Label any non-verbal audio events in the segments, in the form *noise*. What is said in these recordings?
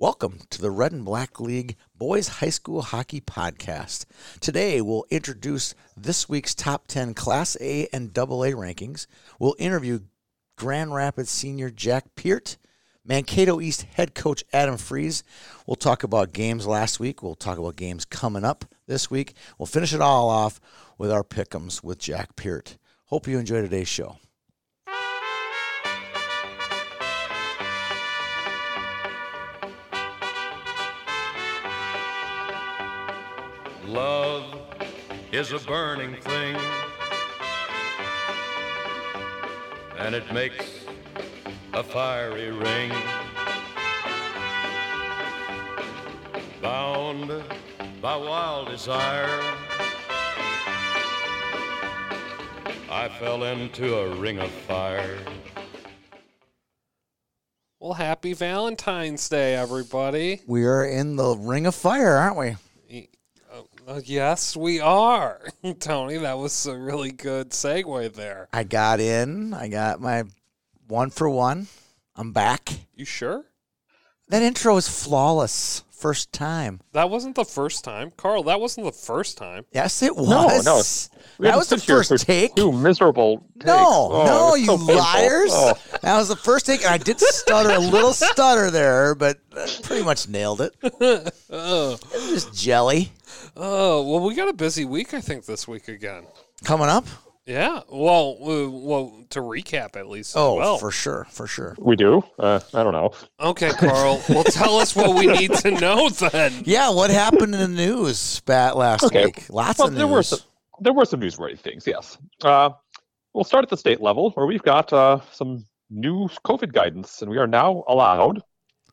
Welcome to the Red and Black League Boys High School Hockey Podcast. Today, we'll introduce this week's top 10 Class A and AA rankings. We'll interview Grand Rapids senior Jack Peart, Mankato East head coach Adam Fries. We'll talk about games last week. We'll talk about games coming up this week. We'll finish it all off with our pick'ems with Jack Peart. Hope you enjoy today's show. Love is a burning thing, and it makes a fiery ring. Bound by wild desire, I fell into a ring of fire. Well, happy Valentine's Day, everybody. We are in the ring of fire, aren't we? Yes, we are. *laughs* Tony, that was a really good segue there. I got in. I got my one for one. I'm back. You sure? That intro is flawless. First time. That wasn't the first time. Carl, that wasn't the first time. Yes, it was. No, no, that was the first take. Two miserable. Takes. No, Oh, no, you so liars. Oh. That was the first take. and I did stutter a little stutter there, but uh, pretty much nailed it. Oh, *laughs* Just jelly oh, well, we got a busy week, I think, this week again. coming up. Yeah. Well, uh, well, to recap at least. Oh, well. for sure, for sure. We do. Uh, I don't know. Okay, Carl. well, tell us what we need to *laughs* know then. Yeah, what happened in the news spat last Okay. week? Lots Well, of there were news. some, there were some newsworthy things. Yes. Uh, we'll start at the state level where we've got uh, some new COVID guidance, and we are now allowed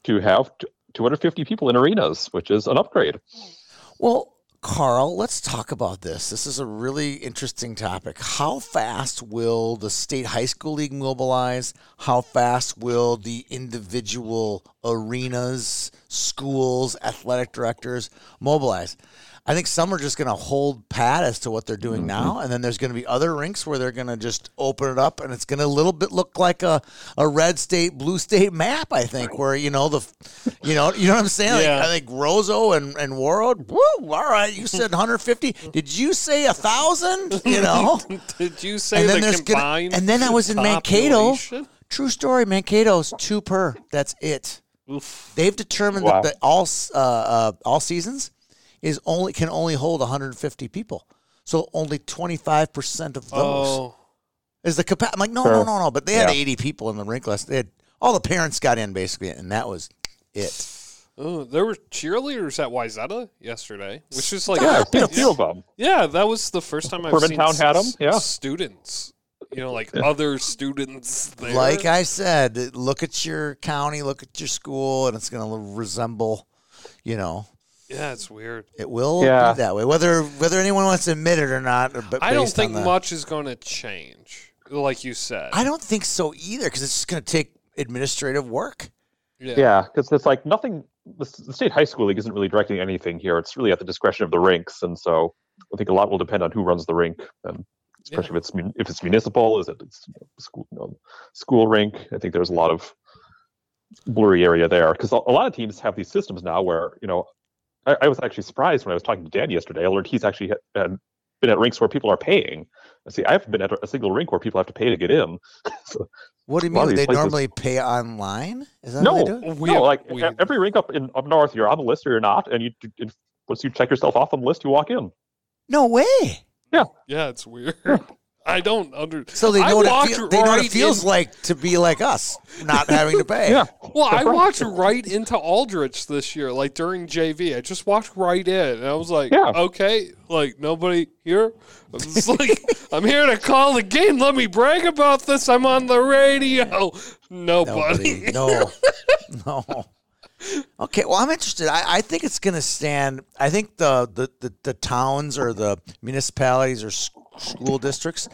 to have 250 people in arenas, which is an upgrade. Well, Carl, let's talk about this. This is a really interesting topic. How fast will the state high school league mobilize? How fast will the individual arenas, schools, athletic directors mobilize? I think some are just going to hold pat as to what they're doing now, and then there's going to be other rinks where they're going to just open it up, and it's going to a little bit look like a, a red state, blue state map. I think where you know the, you know, you know what I'm saying. Like, Yeah. I think Roseau and and Warroad. Woo! All right, you said *laughs* 150. Did you say a thousand? You know. *laughs* Did you say and then the there's gonna, and then I was in Mankato. True story. Mankato's two per. That's it. Oof. They've determined Wow. that the all uh, uh, all seasons is only can only hold 150 people. So only 25 percent of those Oh. is the capacity. I'm like, no, no, Sure. no, no. But they had Yeah. 80 people in the rink last. They had all the parents got in basically, and that was it. Oh, there were cheerleaders at Wayzata yesterday, which is like, Yeah, I've seen a few of them. yeah, that was the first time I've Hermantown seen had 'em, s- yeah. students, you know, like other students there. Like I said, look at your county, look at your school, and it's going to resemble, you know, yeah, it's weird. it will Yeah. be that way. Whether whether anyone wants to admit it or not, or, but I don't based think the- much is going to change, like you said. I don't think so either, because it's just going to take administrative work. yeah. Yeah, because it's like nothing. The, s- the state high school league isn't really directing anything here. It's really at the discretion of the rinks, and so I think a lot will depend on who runs the rink, and especially if it's mun- if it's municipal, is it it's school you know, school rink? I think there's a lot of blurry area there because a, a lot of teams have these systems now where you know I, I was actually surprised when I was talking to Dan yesterday. I learned he's actually had, had been at rinks where people are paying. See, I haven't been at a single rink where people have to pay to get in. *laughs* so, What do you A lot of mean? They places- normally pay online? Is that no, how they do? We no, have- like we- every rink up in up north, you're on the list or you're not, and you, you once you check yourself off on the list, you walk in. No way. Yeah. Yeah, it's weird. *laughs* I don't under. So they I know, what it, feel, they know what it feels in- like to be like us, not having to pay. *laughs* Yeah, Well, I That's right. walked right into Aldrich this year, like during JV. I just walked right in, and I was like, Yeah. okay, like nobody here. I'm just like, *laughs* I'm here to call the game. Let me brag about this. I'm on the radio. Nobody. Nobody. No. *laughs* no. Okay, well, I'm interested. I, I think it's going to stand. I think the, the, the, the towns or the municipalities or s- school districts,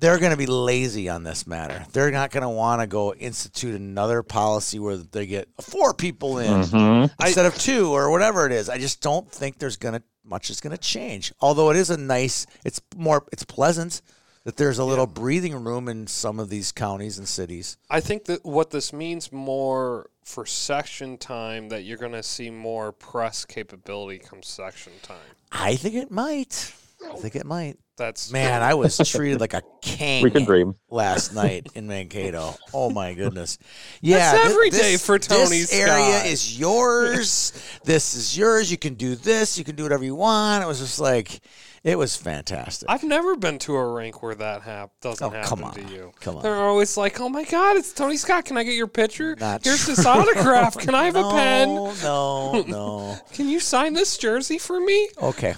they're going to be lazy on this matter. They're not going to want to go institute another policy where they get four people in Mm-hmm. instead of two or whatever it is. I just don't think there's going to much is going to change. Although it is a nice, it's more, it's pleasant that there's a little breathing room in some of these counties and cities. I think that what this means more for section time that you're going to see more press capability come section time. I think it might. I think it might. That's Man, I was treated like a *laughs* king We can dream. last night in Mankato. Oh my goodness! Yeah, That's every this, day for Tony This area is yours. this is yours. You can do this. You can do whatever you want. It was just like, it was fantastic. I've never been to a rink where that hap- doesn't Oh, happen come on. to you. Come on. They're always like, "Oh my God, it's Tony Scott! Can I get your picture? Not Here's true. this autograph. Can I have *laughs* no, a pen? No, no. *laughs* Can you sign this jersey for me?" Okay,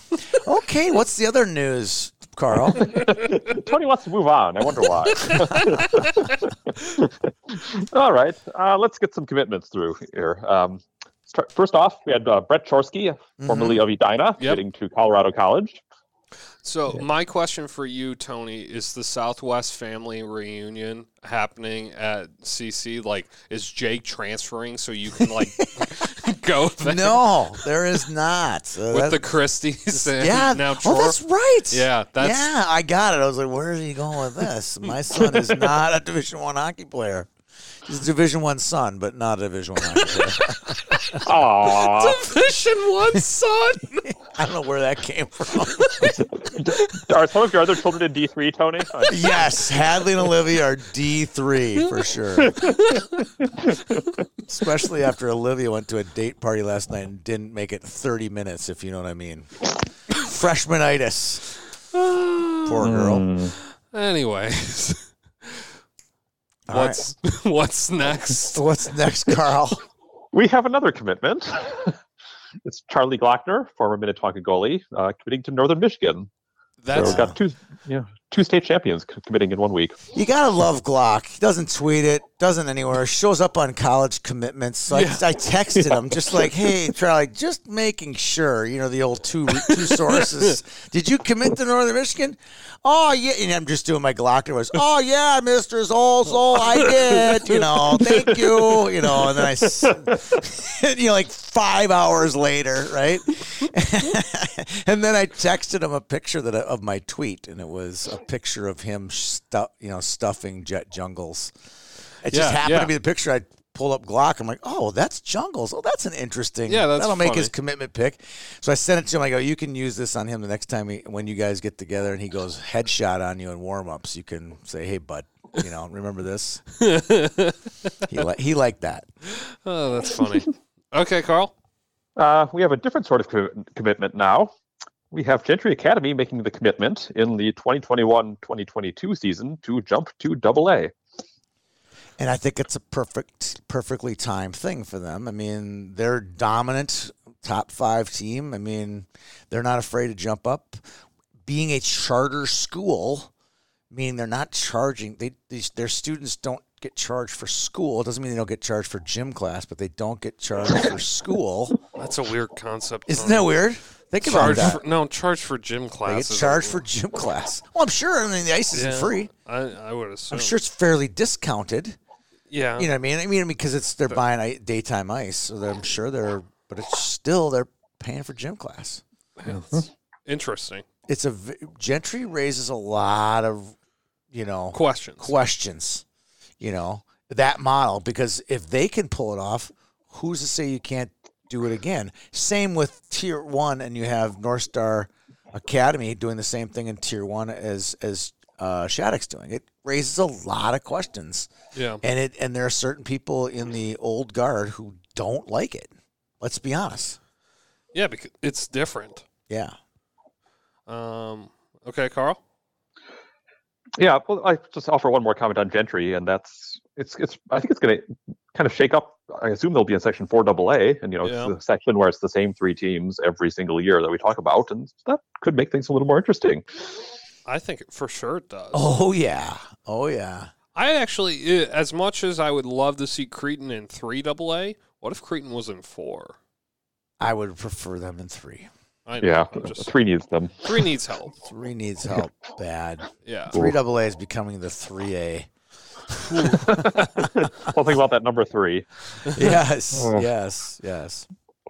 okay. What's the other news, Carl? *laughs* Tony wants to move on. I wonder why. *laughs* All right, uh, let's get some commitments through here. Um, start, first off, we had uh, Brett Chorske, formerly of Edina, Yep. getting to Colorado College. So my question for you, Tony, is the Southwest family reunion happening at CC? Like, is Jake transferring so you can like *laughs* *laughs* go there no, there is not. Uh, with the Christies *laughs* and yeah. now oh, that's right. Yeah, that's- yeah. I got it. I was like, where is he going with this? My son is not a Division One hockey player. He's a Division One son, but not a Division One hockey player. Aww. Division One son. I don't know where that came from. *laughs* Are some of your other children in D3, Tony? Uh, *laughs* yes, Hadley and Olivia are D three for sure. *laughs* Especially after Olivia went to a date party last night and didn't make it thirty minutes, if you know what I mean. Freshmanitis. Poor girl. Anyways, All right. what's what's next? What's next, Carl? we have another commitment. It's Charlie Glockner, former Minnetonka goalie, uh, committing to Northern Michigan. So That's we've got two, yeah, two state champions committing in one week. You gotta love Glock. He doesn't tweet it, doesn't anywhere. Shows up on college commitments. So Yeah. I, I texted *laughs* him just like, "Hey, Charlie, just making sure." You know the old two two sources. *laughs* Did you commit to Northern Michigan? Oh yeah, and I'm just doing my Glock. And was, oh yeah, Mister Zolzol, *laughs* I did. You know, thank you. You know, and then I, you know, like five hours later, right? and then I texted him a picture that of my tweet, and it was a picture of him stu- you know, stuffing jet jungles. It just happened yeah. to be the picture I pulled up Glock. I'm like, oh, that's jungles. Oh, that's an interesting. Yeah, that's that'll make his commitment pick. So I sent it to him. I go, you can use this on him the next time he, when you guys get together, and he goes headshot on you in warm ups. You can say, hey, bud, you know, remember this? *laughs* he li- he liked that. oh, that's funny. Okay, Carl. Uh, we have a different sort of co- commitment now. We have Gentry Academy making the commitment in the 2021-2022 season to jump to Double A. And I think it's a perfect, perfectly timed thing for them. I mean, they're dominant top five team. I mean, they're not afraid to jump up. Being a charter school, meaning they're not charging. They these, their students don't get charged for school. It doesn't mean they don't get charged for gym class, but they don't get charged for *laughs* school. That's a weird concept. Isn't that weird? Think about Charge that. for, no charge for gym they class. get charged for gym class. Well, I'm sure. I mean, the ice isn't free. I, I would assume. I'm sure it's fairly discounted. Yeah. You know what I mean? I mean because it's they're buying daytime ice, so I'm sure they're, but it's still they're paying for gym class. It's uh-huh. interesting. It's a Gentry raises a lot of, you know, Questions. questions. You know that model because if they can pull it off, who's to say you can't do it again? Same with Tier One, and you have North Star Academy doing the same thing in Tier One as as uh, Shattuck's doing. It raises a lot of questions yeah. and it and there are certain people in the old guard who don't like it. Let's be honest. Yeah, because it's different. Yeah. Um. Okay, Carl. Yeah, well, I just offer one more comment on Gentry, and that's it's it's. I think it's going to kind of shake up. I assume they'll be in Section Four Double A, and you know, Yeah. it's the section where it's the same three teams every single year that we talk about, and that could make things a little more interesting. I think for sure it does. Oh yeah. Oh yeah. I actually, as much as I would love to see Cretin in three double A, what if Cretin was in four? I would prefer them in three. I know, Yeah, just three needs them. three needs help. Three needs help bad. Yeah. Three double A is becoming the three A. *laughs* well, think about that number three. Yes. Oh. yes. Yes.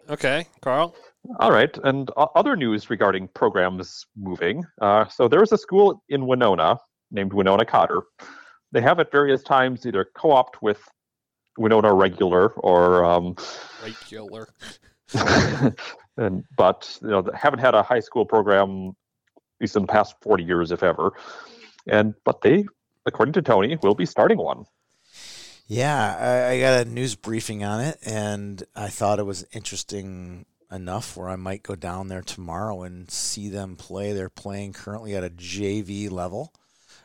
Okay, Carl. All right, and o- other news regarding programs moving. Uh, so there is a school in Winona named Winona Cotter. They have at various times either co-opt with Winona Regular or um, Regular. *laughs* and but you know they haven't had a high school program at least in the past 40 years if ever and but they according to tony will be starting one Yeah, I, I got a news briefing on it, and I thought it was interesting enough where I might go down there tomorrow and see them play. They're playing currently at a JV level.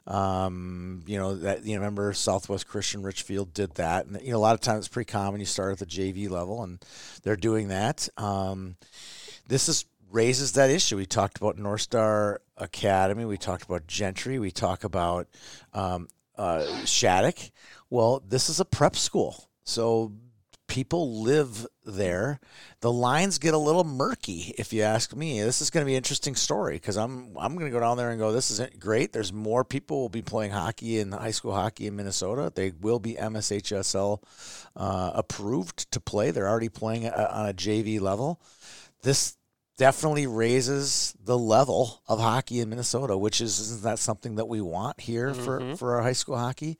Um, you know that you know, remember Southwest Christian Richfield did that, and you know a lot of times it's pretty common. You start at the JV level, and they're doing that. Um, this is raises that issue. We talked about North Star Academy. We talked about Gentry. We talk about um, uh, Shattuck. Well, this is a prep school, so people live there. The lines get a little murky, if you ask me. This is going to be an interesting story because I'm I'm going to go down there and go. This is great. There's more people will be playing hockey in high school hockey in Minnesota. They will be MSHSL uh, approved to play. They're already playing a, on a JV level. This definitely raises the level of hockey in Minnesota, which is isn't that something that we want here for for our high school hockey?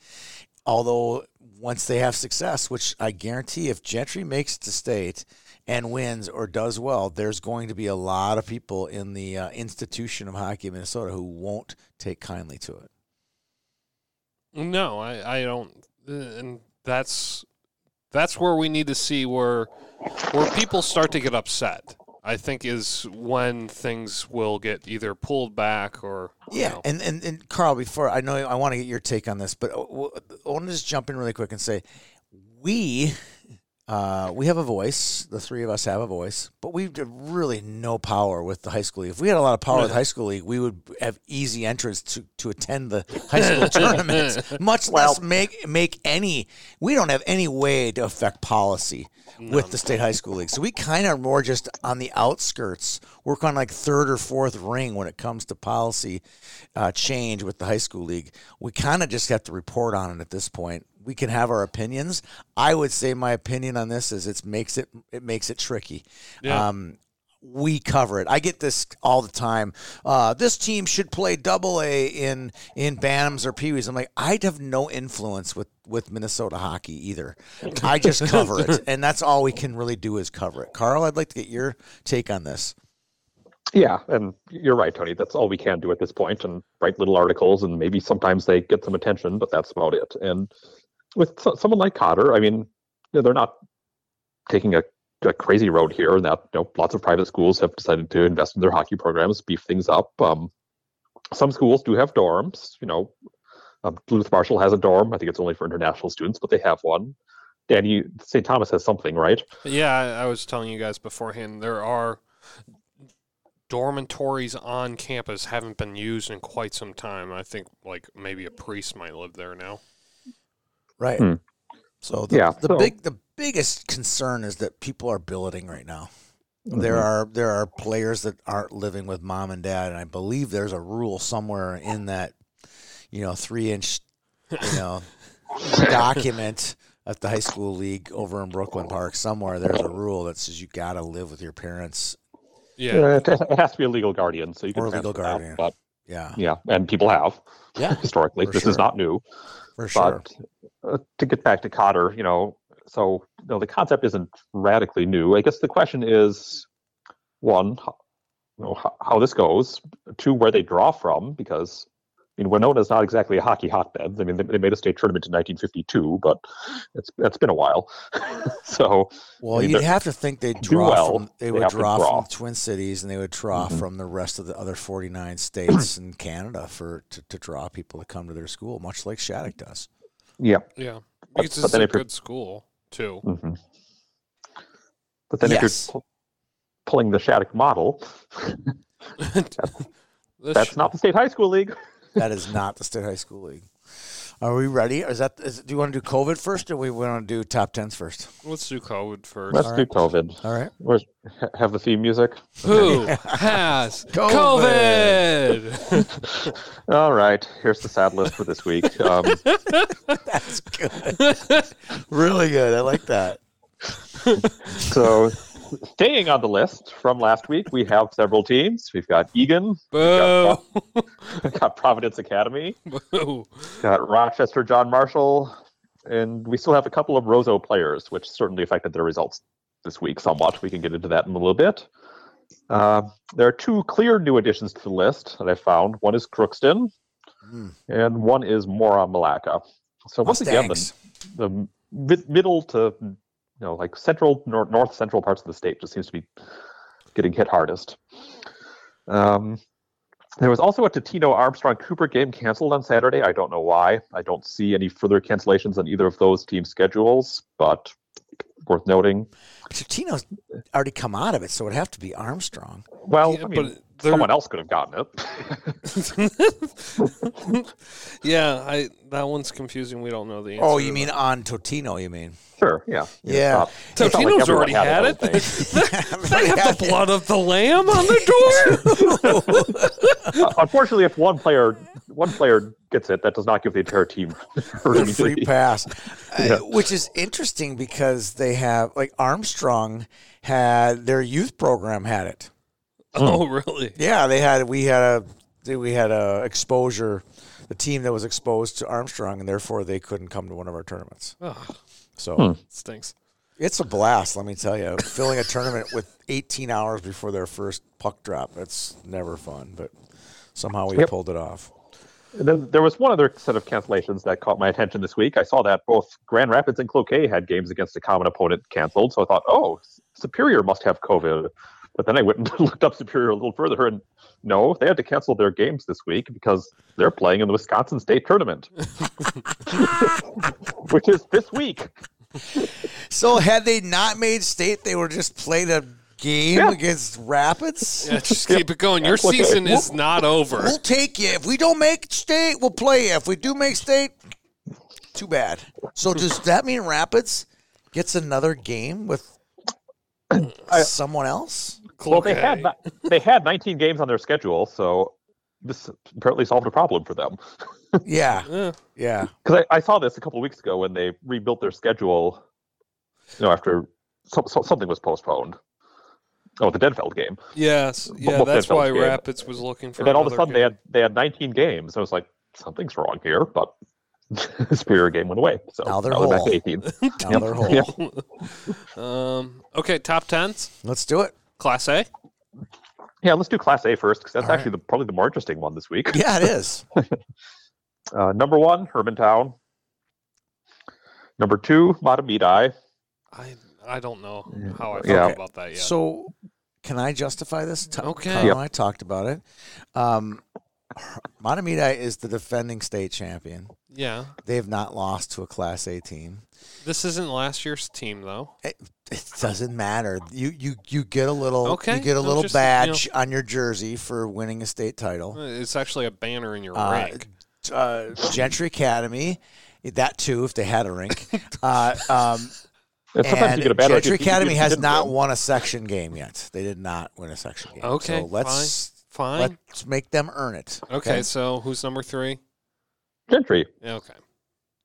Although once they have success, which I guarantee, if Gentry makes it to state and wins or does well, there's going to be a lot of people in the uh, institution of hockey in Minnesota who won't take kindly to it. No, I, I don't, uh, and that's that's where we need to see where where people start to get upset. I think is when things will get either pulled back or you Yeah, know. and, and and Carl, before I know I want to get your take on this, but uh, I want to just jump in really quick and say we uh, we have a voice. The three of us have a voice, but we have really no power with the high school league. If we had a lot of power with the high school league, we would have easy entrance to, to attend the high school *laughs* tournaments. Much less make make any. We don't have any way to affect policy with the state high school league. So we kind of more just on the outskirts, work on like third or fourth ring when it comes to policy uh, change with the high school league. We kind of just have to report on it at this point. We can have our opinions. I would say my opinion on this is it makes it it makes it tricky. Yeah. Um, we cover it. I get this all the time. Uh, this team should play double A in in Bantams or Peewees. I'm like, I'd have no influence with with Minnesota hockey either. I just *laughs* cover it, and that's all we can really do is cover it. Carl, I'd like to get your take on this. yeah and you're right tony that's all we can do at this point and write little articles and maybe sometimes they get some attention but that's about it and with so- someone like cotter i mean you know, they're not taking a, a crazy road here and that you know lots of private schools have decided to invest in their hockey programs beef things up um, some schools do have dorms you know um, Duluth Marshall has a dorm. I think it's only for international students, but they have one. Danny, St. Thomas has something, right? Yeah, I was telling you guys beforehand. There are dormitories on campus haven't been used in quite some time. I think like maybe a priest might live there now. Right. Hmm. So the, Yeah, the so- big the biggest concern is that people are billeting right now. There Mhm. are there are players that aren't living with mom and dad, and I believe there's a rule somewhere in that, you know, three inch, you know, document at the high school league over in Brooklyn Park somewhere. There's a rule that says you got to live with your parents. Yeah, Uh, it, it has to be a legal guardian, so you can Or a legal transfer that, guardian. But Yeah, yeah, and people have yeah, *laughs* historically. For this sure. is not new. for sure. But uh, to get back to Cotter, you know, so you know, the concept isn't radically new. I guess the question is, one, how, you know, how, how this goes. Two, where they draw from, because I mean, Winona is not exactly a hockey hotbed. I mean, they, they made a state tournament in 1952, but it's it's been a while. *laughs* so Well, I mean, you'd have to think they'd draw well, from they they would draw, draw. from the Twin Cities and they would draw Mhm. from the rest of the other 49 states *clears throat* and Canada for to, to draw people to come to their school, much like Shattuck does. Yeah. yeah, But- because but it's then a good school too. hmm But then Yes. if you're pu- pulling the Shattuck model, The *laughs* that's sh- not the state high school league. That is *laughs* not the state high school league. Are we ready? Is that is, do you want to do COVID first or we want to do top tens first? Let's do COVID first. Let's All do right. COVID. All right. Where's, ha- have the theme music? Who *laughs* has *laughs* COVID. COVID? *laughs* All right, here's the sad list for this week. Um, That's good. really good. I like that. so Staying on the list from last week, we have several teams. We've got Egan, Boo! *laughs* we've got Providence Academy, Boo! got Rochester John Marshall, and we still have a couple of Roseau players, which certainly affected their results this week somewhat. We can get into that in a little bit. Uh, there are two clear new additions to the list that I found. One is Crookston, Hmm. and one is Mora Milaca. So once again, Mustangs. the, the mid, middle to you know like central nor- north central parts of the state just seems to be getting hit hardest. Um, there was also a Totino Armstrong Cooper game canceled on Saturday. I don't know why. I don't see any further cancellations on either of those team schedules, but worth noting. Totino's already come out of it, so it'd have to be Armstrong. Well, Yeah, I mean, but they're- someone else could have gotten it. *laughs* yeah, I that one's confusing. We don't know the answer. Oh, you mean that. on Totino? You mean? sure, yeah. Yeah. It's not- it's like Totino's already everyone had I it. *laughs* *laughs* they have the blood of the lamb on the door. Uh, unfortunately, if one player one player gets it, that does not give the entire team herd free immunity. pass, Uh, which is interesting because they have like Armstrong had their youth program had it. *laughs* oh, hmm. really? Yeah, they had we had a we had a exposure, the team that was exposed to Armstrong, and therefore they couldn't come to one of our tournaments. Oh, So hmm. stinks. it's a blast, let me tell you. Filling a tournament with 18 hours before their first puck drop, it's never fun, but somehow we Yep. pulled it off. And then there was one other set of cancellations that caught my attention this week. I saw that both Grand Rapids and Cloquet had games against a common opponent canceled. So I thought, oh, Superior must have COVID. But then I went and *laughs* looked up Superior a little further, and no, they had to cancel their games this week because they're playing in the Wisconsin State Tournament, *laughs* which is this week. So had they not made state, they were just played a game Yeah. against Rapids. Yeah, just keep it going. Your season is not over. We'll take you. If we don't make state, we'll play you. If we do make state, too bad. So does that mean Rapids gets another game with someone else? Well, they had they had 19 games on their schedule, so this apparently solved a problem for them. *laughs* Yeah, Yeah. yeah. because I, I saw this a couple of weeks ago when they rebuilt their schedule. You know, after so, so, something was postponed. Oh, the Denfeld game, Yes. Yeah, Both that's Denfeld's why game. Rapids was looking for. and then all of a another sudden they had they had 19 games. I was like, something's wrong here, but the *laughs* Superior game went away. So Now they're now back whole. to 18. Now they're *laughs* whole. Yeah. Um. Okay. Top tens. Let's do it. Class A. yeah, let's do Class A first because that's All right. actually the, probably the more interesting one this week. Yeah, it *laughs* is. Uh, number one, Hermantown. Number two, Mahtomedi. I I don't know how I feel Yeah. about that yet. So, can I justify this? T- Okay. Kyle Yep. I talked about it. Um, Mahtomedi is the defending state champion. yeah. They have not lost to a Class A team. This isn't last year's team though. It, it doesn't matter. You you you get a little Okay, you get a no, little just, you know. badge on your jersey for winning a state title. It's actually a banner in your Uh, rank. Uh, Gentry Academy, that too, if they had a rink. *laughs* Uh, um, And sometimes you get a bad Gentry idea if you- Academy has didn't not win. won a section game yet. They did not win a section game. Okay, so let's Fine. let's make them earn it. Okay, so who's number three? Gentry. Okay.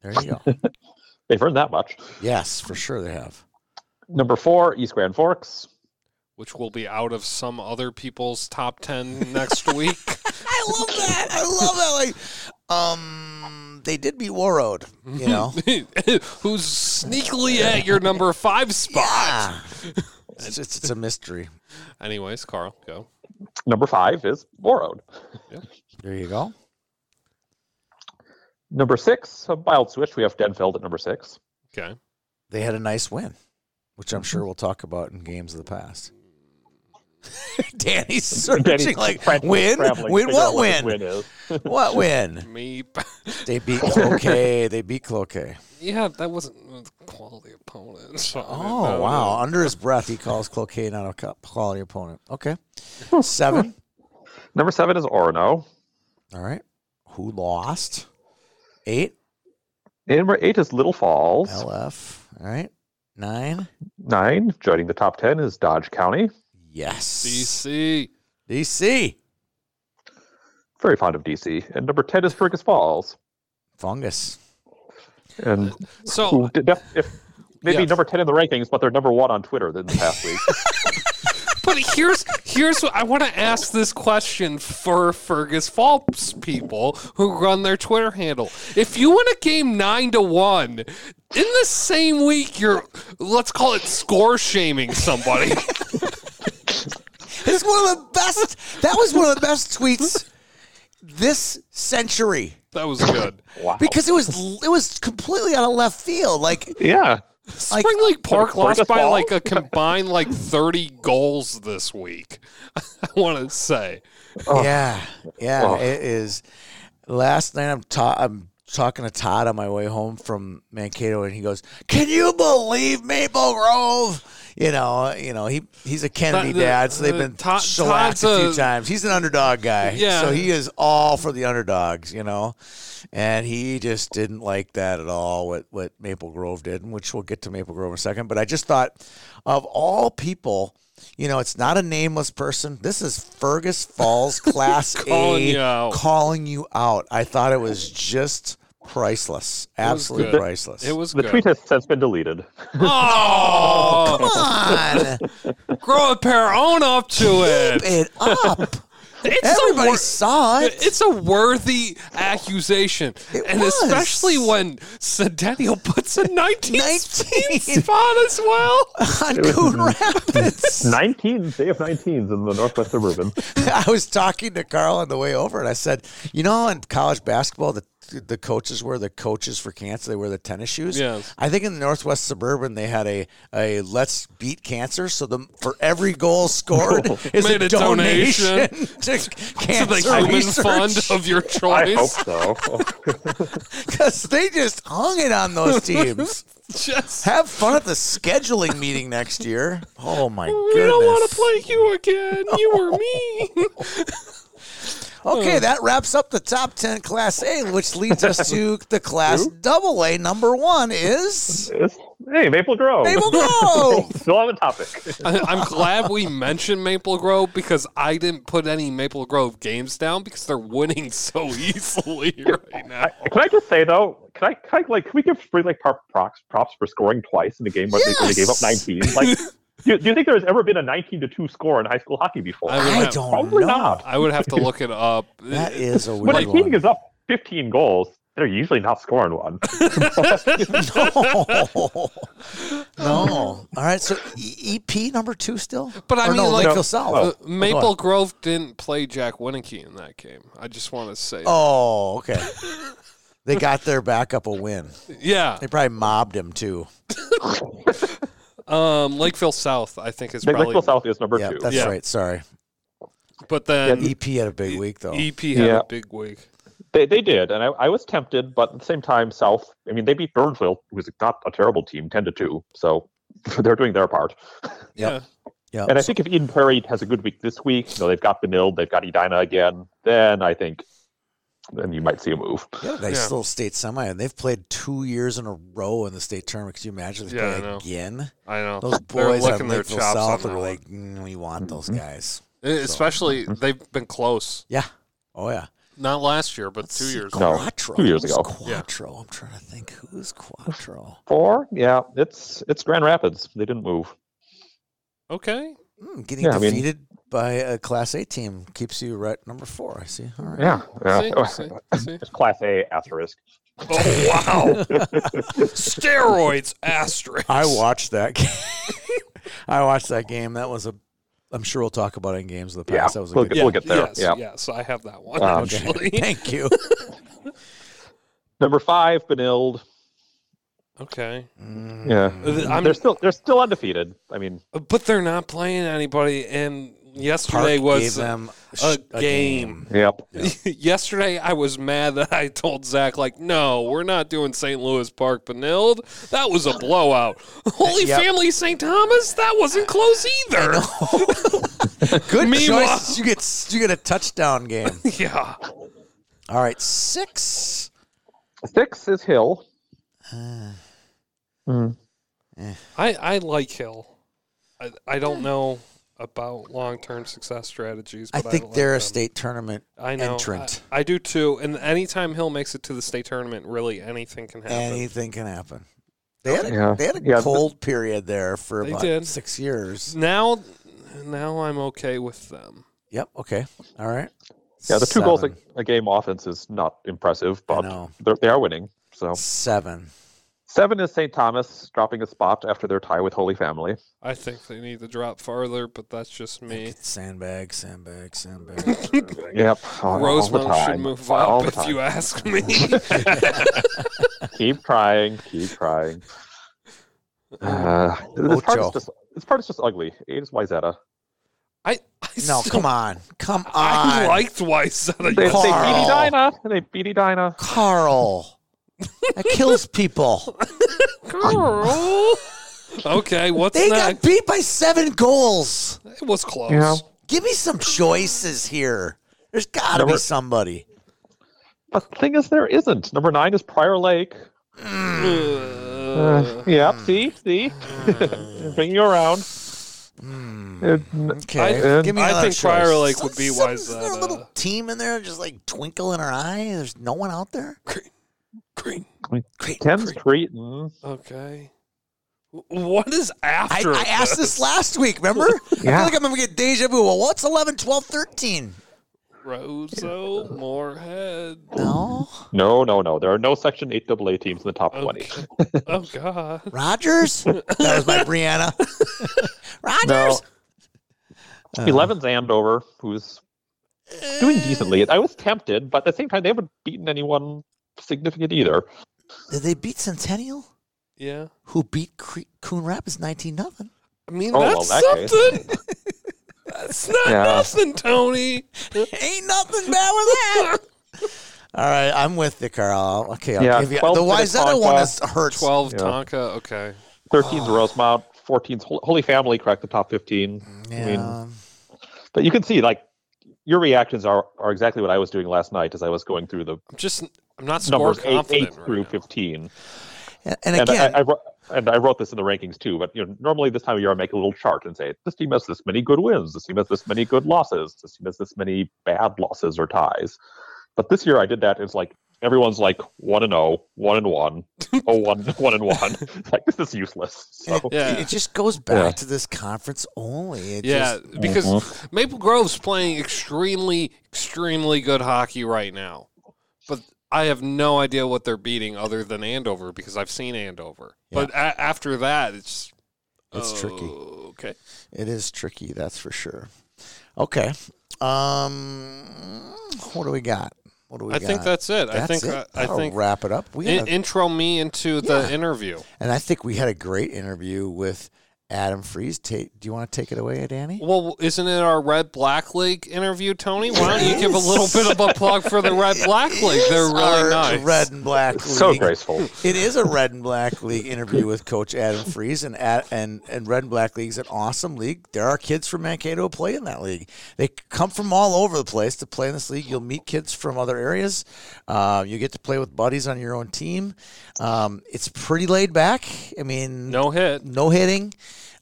there you go. *laughs* They've earned that much. yes, for sure they have. Number four, East Grand Forks. Which will be out of some other people's top ten next *laughs* week. I love that. I love that. Like, um, they did beat Warroad. You know. *laughs* Who's sneakily at your number five spot? Yeah. It's, it's, it's a mystery. Anyways, Carl, go. Number five is Warroad. There you go. Number six, a mild switch. We have Denfeld at number six. Okay. They had a nice win, which I'm sure mm-hmm. we'll talk about in games of the past. *laughs* Danny's searching Danny's like frantically win, scrambling to win, what win? win. *laughs* What win? Meep. They beat *laughs* Cloquet. They beat Cloquet. yeah, that wasn't a quality opponent. so I didn't Oh know. wow! Under his breath, he calls Cloquet not a quality opponent. Okay, seven. Number seven is Orono. All right. Who lost? Eight. And number eight is Little Falls. LF. All right. Nine. Nine, joining the top ten is Dodge County. Yes. DC. DC. Very fond of DC. And number ten is Fergus Falls. Fungus. And So who def- if maybe Yes. number ten in the rankings, but they're number one on Twitter in the past week. *laughs* *laughs* But here's here's what I want to ask this question for Fergus Falls people who run their Twitter handle. If you win a game nine to one, in the same week you're let's call it score shaming somebody. *laughs* It's one of the best. That was one of the best tweets this century that was good. Wow. because it was it was completely out of left field. Like yeah, Like- Spring Lake Park Fergus lost by Falls? like a combined like thirty goals this week. *laughs* I want to say. Oh. yeah, yeah, Oh. it is. Last night I'm ta- I'm talking to Todd on my way home from Mankato, and he goes, "Can you believe Maple Grove?" You know, you know he he's a Kennedy Todd- dad, so they've uh, been Todd- shellacked a few a- times. He's an underdog guy, Yeah. So he is all for the underdogs, you know. And he just didn't like that at all. What what Maple Grove did, which we'll get to Maple Grove in a second. But I just thought, of all people. You know, it's not a nameless person. This is Fergus Falls *laughs* Class Calling A you calling you out. I thought it was just priceless. Absolutely good. priceless. It was the good. tweet has since been deleted. Oh, *laughs* Come on, grow a pair, own up to it. it up. It's Everybody a wor- saw it. It's a worthy accusation, It and was. especially when Centennial puts a 19 19. spot as well. on Coon *laughs* Rapids. 19, day of 19s in the Northwest Suburban. *laughs* I was talking to Carl on the way over, and I said, "You know, in college basketball, the the coaches wear the coaches for cancer. They wear the tennis shoes. Yes. I think in the Northwest Suburban they had a a let's beat cancer. So the for every goal scored *laughs* is Made a, a donation, donation. *laughs* *laughs* to To cancer the human research. fund of your choice. I hope so. because they just hung it on those teams. Just Have fun at the scheduling meeting next year. Oh my we goodness! don't want to play you again. You were me. Okay, hmm. that wraps up the top 10 Class A, which leads us to *laughs* the Class Double A. Number one is hey, Maple Grove. Maple *laughs* Grove. Still on the topic. I, I'm glad we mentioned Maple Grove because I didn't put any Maple Grove games down because they're winning so *laughs* easily right now. Can I just say though? Can I, can I like? Can we give Spring Lake Park props, props for scoring twice in the game where, they, where they gave up 19? Like, do, do you think there's ever been a 19 to two score in high school hockey before? I would I have- don't Probably know. not. I would have to look it up. That is a When a weird team one. is up 15 goals, they're usually not scoring one. *laughs* *laughs* no. no. All right, so EP number two still? But I Or mean, no, like- Lakeville No. South. Uh, Oh, Maple ahead. Grove didn't play Jack Winicky in that game. I just want to say. Oh, okay. They got their backup a win. *laughs* Yeah. They probably mobbed him too. Um, Lakeville South, I think is Lake- probably. Lakeville South is number Yeah, two. that's Yeah. right. Sorry. But then EP had a big week though. EP had Yeah. a big week. They, they did, and I, I was tempted, but at the same time, South. I mean, they beat Burnsville, who's not a terrible team, ten to two. So *laughs* they're doing their part. Yeah. Yeah. And I think if Eden Prairie has a good week this week, you know, they've got Benilde, they've got Edina again, then I think then you might see a move. Yeah, nice Yeah. little state semi, and they've played two years in a row in the state tournament. Could you imagine if they Yeah, play know. again? I know. Those boys licking on their Lakeville chops South are like, mm, we want those guys. one. Especially, they've been close. Yeah. Oh yeah. Not last year, but Let's two see, years ago. Quattro. two years Who's ago. Yeah. Quattro. I'm trying to think who's Quattro. Four, yeah, it's it's Grand Rapids. They didn't move. Okay. Hmm, getting Yeah, I mean- defeated by a Class A team keeps you right number four. I see. All right. Yeah, yeah. See, see, see. It's Class A asterisk. Oh, wow. *laughs* Steroids, asterisk. I watched that game. *laughs* I watched that game. That was a. I'm sure we'll talk about it in games of the Yeah, past. That was a we'll good. get- we'll get there. Yes, yeah. yes, I have that one, Um, actually. *laughs* Thank you. Number five, Benilde. Okay. Yeah, I'm- they're still they're still undefeated. I mean, But they're not playing anybody, and Park yesterday gave was them a sh- game. yep. *laughs* yesterday I was mad that I told Zach like, no, we're not doing St. Louis Park Benilde. That was a blowout. *laughs* Holy Yep. Family St. Thomas, that wasn't close either. *laughs* Good choice. You get you get a touchdown game. yeah. All right, six. Six is Hill. Uh, mm-hmm. eh. I, I like Hill. I, I don't eh. know about long term success strategies. I think like they're a state tournament I know. entrant. I, I do too. And anytime Hill makes it to the state tournament, really anything can happen. Anything can happen. They had a, Yeah. they had a Yeah, cold period there for They about did. six years. Now, now I'm okay with them. Yep. Okay. All right. Yeah, the two goals a, Seven. a game offense is not impressive, but they are winning. So Seven. Seven is St. Thomas dropping a spot after their tie with Holy Family. I think they need to drop farther, but that's just me. Sandbag. Sandbag. Sandbag. *laughs* Yep, all, all should move all up if you ask me. *laughs* keep trying, keep trying. Uh, this part is just this part is just ugly. Eight is Wayzata. I, I no, still- come on. Come on. I liked Wayzata. They, they beat Carl. Edina. They beat Edina. Carl. That kills people. Girl. Okay, what's They next? got beat by seven goals. It was close. Yeah. Give me some choices here. There's got to be Number- somebody. The thing is, there isn't. Number nine is Prior Lake. Uh, Uh, yeah, see, see, *laughs* bring you around. Hmm. Uh, Okay. I- Give me I another think choice. Prior Lake would be Some- wise. Isn't there a little team in there just like twinkle in her eye? There's no one out there? Green. Great. Ken's Creighton. Okay. W- What is I, after? I asked this last week, remember? *laughs* I feel like I'm going to get deja vu. Well, what's 11, 12, 13? Roseau Moorhead. No. No, no, no. There are no Section 8 AA teams in the top 20. *laughs* Oh God. Rogers? that was my Brianna. *laughs* Rogers? Uh, 11's Andover, who's doing decently. I was tempted, but at the same time, they haven't beaten anyone significant either. Did they beat Centennial? Yeah. Who beat Cre- Coon Rapids 19 nothing? I mean, Oh, well, that's that case. something. *laughs* that's not Yeah. nothing, Tony. Ain't nothing bad with that. *laughs* All right, I'm with you, Carl. Okay, I'll Yeah, give you the minutes Wayzata one is hurts. Twelve Yeah. Tonka. Okay. 13's Rosemount, 14's Holy Family cracked the top 15. Yeah. I mean, but you can see, like, your reactions are, are exactly what I was doing last night as I was going through the I'm just. I'm not score numbers eight, confident eight right through now. 15. and, and And again, I, I, wrote, and I wrote this in the rankings too. But you know, normally this time of year I make a little chart and say this team has this many good wins, this team has this many good losses, this team has this many bad losses or ties. But this year I did that. It's like everyone's like one and oh, one and one, oh *laughs* one, one and one. It's like this is useless. So it, Yeah. it just goes back Yeah. to this conference only. It Yeah, just- because Mhm. Maple Grove's playing extremely, extremely good hockey right now. But I have no idea what they're beating other than Andover because I've seen Andover. But a- after that, it's It's tricky. Okay. it is tricky, that's for sure. Okay. Um, what do we got? What do we I got? think that's it. I think it. I, I think wrap it up. We in, a- intro me into the Yeah. interview. and I think we had a great interview with Adam Fries. Ta- do you want to take it away, Danny? Well, isn't it our Red Black League interview, Tony? Why don't you give a little bit of a plug for the Red Black League? They're really Our nice. Red and Black League. so graceful. It is a Red and Black League interview with Coach Adam Fries, and and and Red and Black League is an awesome league. There are kids from Mankato who play in that league. They come from all over the place to play in this league. You'll meet kids from other areas. Uh, you get to play with buddies on your own team. Um, it's pretty laid back. I mean, No hit. no hitting.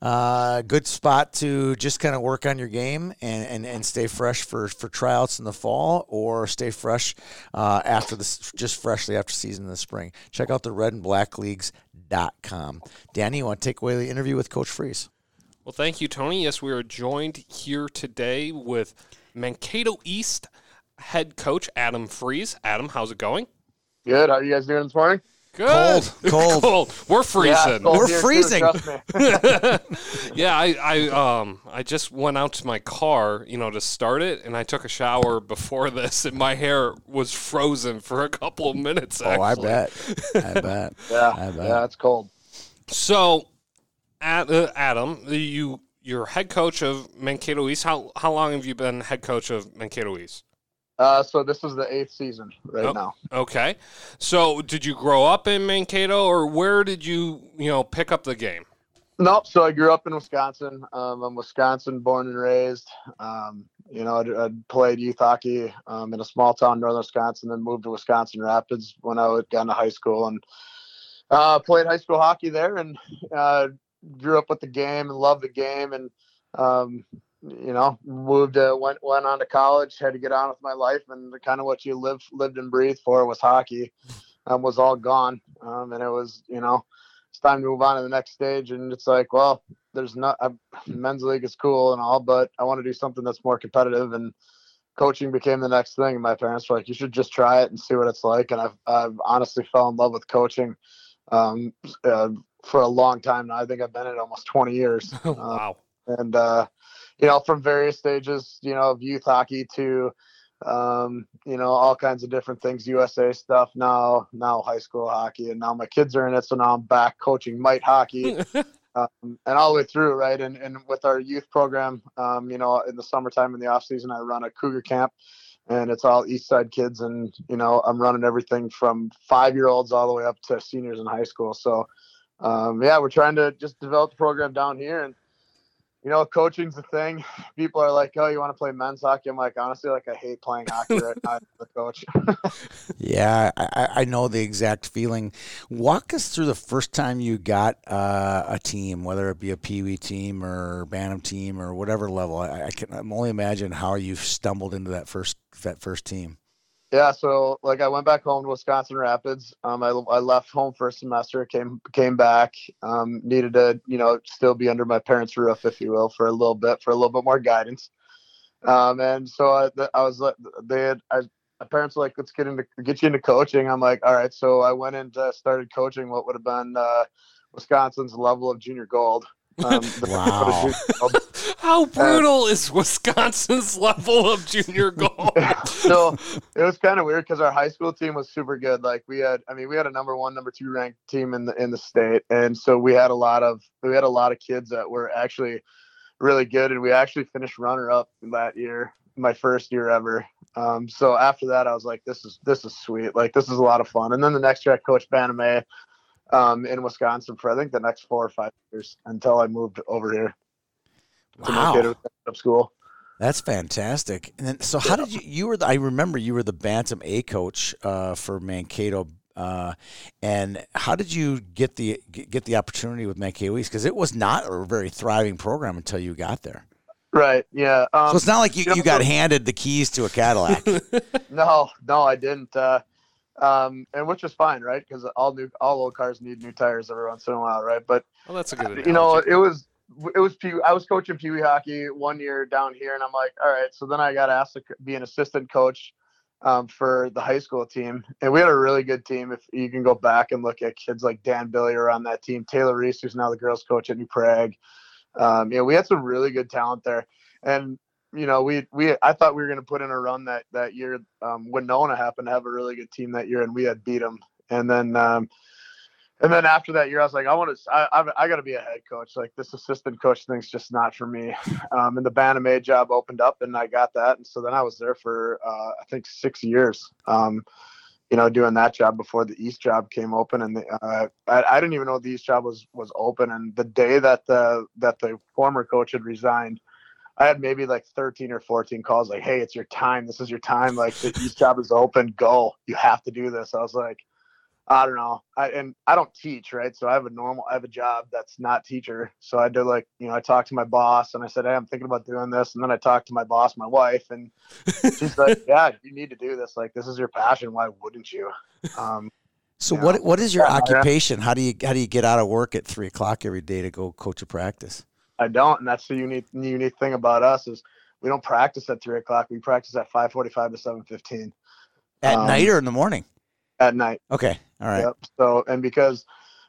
Uh, good spot to just kind of work on your game and, and, and stay fresh for, for tryouts in the fall or stay fresh uh, after this, just freshly after season in the spring. Check out the red and black leagues.com. Danny, you want to take away the interview with Coach Fries? Well, thank you, Tony. Yes, we are joined here today with Mankato East head coach Adam Fries. Adam, how's it going? Good. How are you guys doing this morning? Good. *laughs* Cold, cold. We're Yeah, freezing. cold We're here too, freezing. trust me. *laughs* *laughs* yeah, I, I um I just went out to my car, you know, to start it, and I took a shower before this, and my hair was frozen for a couple of minutes. Oh, I bet. I bet. yeah, I bet. yeah, it's cold. So, Ad, uh, Adam, you you're head coach of Mankato East. How how long have you been head coach of Mankato East? Uh, so this is the eighth season right Oh. now. Okay. So, did you grow up in Mankato, or where did you you know pick up the game? Nope. So I grew up in Wisconsin. Um, I'm Wisconsin born and raised. Um, you know, I'd played youth hockey um, in a small town, northern Wisconsin, then moved to Wisconsin Rapids when I got into high school and uh, played high school hockey there and uh, grew up with the game and loved the game and um, you know moved uh, went went on to college had to get on with my life and kind of what you live lived and breathed for was hockey um, was all gone um, and it was you know it's time to move on to the next stage. And it's like, well, there's not a men's league is cool and all, but I want to do something that's more competitive. And coaching became the next thing. And my parents were like, you should just try it and see what it's like. And I've, I've honestly fell in love with coaching um, uh, for a long time now. I think I've been in it almost 20 years. *laughs* Wow. and, uh, you know, from various stages, you know, of youth hockey to, um, you know, all kinds of different things, USA stuff now, now high school hockey, and now my kids are in it. So now I'm back coaching mite hockey. *laughs* um, and all the way through, right? And and with our youth program, um, you know, in the summertime in the off season, I run a cougar camp, and it's all East Side kids, and you know, I'm running everything from five year olds all the way up to seniors in high school. So, um, yeah, we're trying to just develop the program down here, and you know, coaching's the thing. *sighs* People are like, "Oh, you want to play men's hockey?" I'm like, honestly, like I hate playing hockey right now. The coach. *laughs* yeah, I, I, know the exact feeling. Walk us through the first time you got uh, a team, whether it be a Pee Wee team or Bantam team or whatever level. I, I can only imagine how you stumbled into that first that first team. Yeah, so like I went back home to Wisconsin Rapids. Um, I, I left home for a semester, came came back. Um, needed to you know still be under my parents' roof, if you will, for a little bit for a little bit more guidance. Um, and so I, I was like they had I, my parents were like, let's get into get you into coaching. I'm like, all right. So I went into started coaching what would have been uh, Wisconsin's level of junior gold. Um, *laughs* wow. *laughs* How brutal uh, is Wisconsin's *laughs* level of junior gold? so it was kind of weird because our high school team was super good. Like we had, I mean, we had a number one, number two ranked team in the in the state, and so we had a lot of we had a lot of kids that were actually really good, and we actually finished runner up that year, my first year ever. Um, so after that, I was like, this is this is sweet. Like this is a lot of fun. And then the next year, I coached Bantam um, in Wisconsin for I think the next four or five years until I moved over here. Wow. To up school. That's fantastic. And then, so how did you? You were the, I remember you were the Bantam A coach uh, for Mankato, uh, and how did you get the get the opportunity with Mankato East? Because it was not a very thriving program until you got there. Right. Yeah. Um, so it's not like you, you, you got handed the keys to a Cadillac. *laughs* no, no, I didn't. Uh, um, and which is fine, right? Because all new, all old cars need new tires every once in a while, right? But well, that's a good. Analogy. You know, it was it was Pee- I was coaching Pee Wee hockey one year down here, and I'm like, all right. So then I got asked to be an assistant coach um, for the high school team, and we had a really good team. If you can go back and look at kids like Dan Billy are on that team, Taylor Reese, who's now the girls' coach at New Prague. Um, you know, we had some really good talent there, and you know, we we I thought we were going to put in a run that that year. Um, Winona happened to have a really good team that year, and we had beat them. And then um, and then after that year, I was like, I want to, I, I, I got to be a head coach. Like this assistant coach thing's just not for me. *laughs* Um, and the Bantam A job opened up, and I got that. And so then I was there for uh, I think six years. Um, you know, doing that job before the East job came open, and the, uh, I, I didn't even know the East job was was open. And the day that the that the former coach had resigned, I had maybe like 13 or 14 calls like, "Hey, it's your time. This is your time. Like the East job is open. Go. You have to do this." I was like, I don't know. I and I don't teach, right? So I have a normal I have a job that's not teacher. So I did like, you know, I talked to my boss and I said, Hey, I'm thinking about doing this. And then I talked to my boss, my wife, and she's like, *laughs* Yeah, you need to do this. Like this is your passion. Why wouldn't you? Um so you what know? what is your yeah, occupation? How do you how do you get out of work at three o'clock every day to go coach a practice? I don't, and that's the unique unique thing about us is we don't practice at three o'clock. We practice at five forty five to seven fifteen. At um, night or in the morning? At night. Okay. All right. Yep. So and because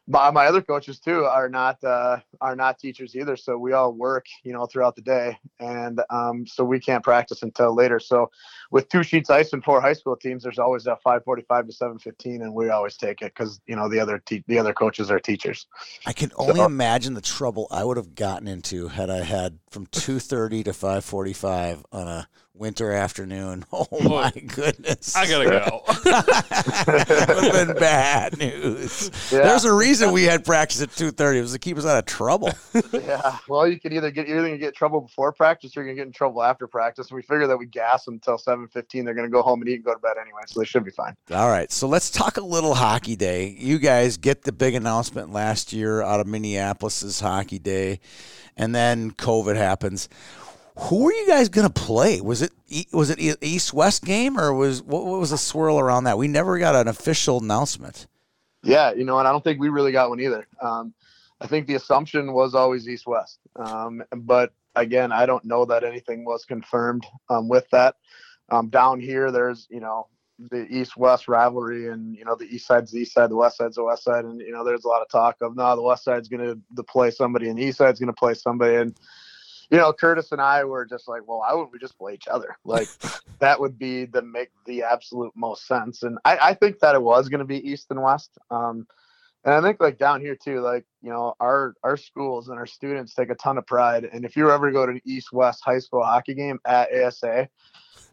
my, my other coaches too are not uh, are not teachers either. So we all work, you know, throughout the day, and um, so we can't practice until later. So with two sheets ice and four high school teams, there's always that 5:45 to 7:15, and we always take it because you know the other te- the other coaches are teachers. I can only so, imagine the trouble I would have gotten into had I had from 2:30 to 5:45 on a winter afternoon. *laughs* Oh my goodness! I gotta go. *laughs* *laughs* that would have been bad news. Yeah. There's a reason we had practice at two thirty. It was to keep us out of trouble. yeah. Well, you can either get you're either gonna get trouble before practice or you're gonna get in trouble after practice. And we figure that we gas them until seven fifteen. They're gonna go home and eat and go to bed anyway, so they should be fine. All right. So let's talk a little hockey day. You guys get the big announcement last year out of Minneapolis's hockey day, and then COVID happens who are you guys going to play? Was it was it East West game or was what, what was the swirl around that? We never got an official announcement. Yeah, you know, and I don't think we really got one either. Um, I think the assumption was always East West, um, but again, I don't know that anything was confirmed um, with that. Um, down here, there's you know the East West rivalry, and you know the East side's the East side, the West side's the West side, and you know there's a lot of talk of no, the West side's going to play somebody, and the East side's going to play somebody, and you know Curtis and I were just like, well, why wouldn't we just play each other? *laughs* Like that would be the make the absolute most sense, and I, I think that it was going to be East and West. Um, and I think like down here too, like you know, our our schools and our students take a ton of pride. And if you ever go to an East West high school hockey game at ASA,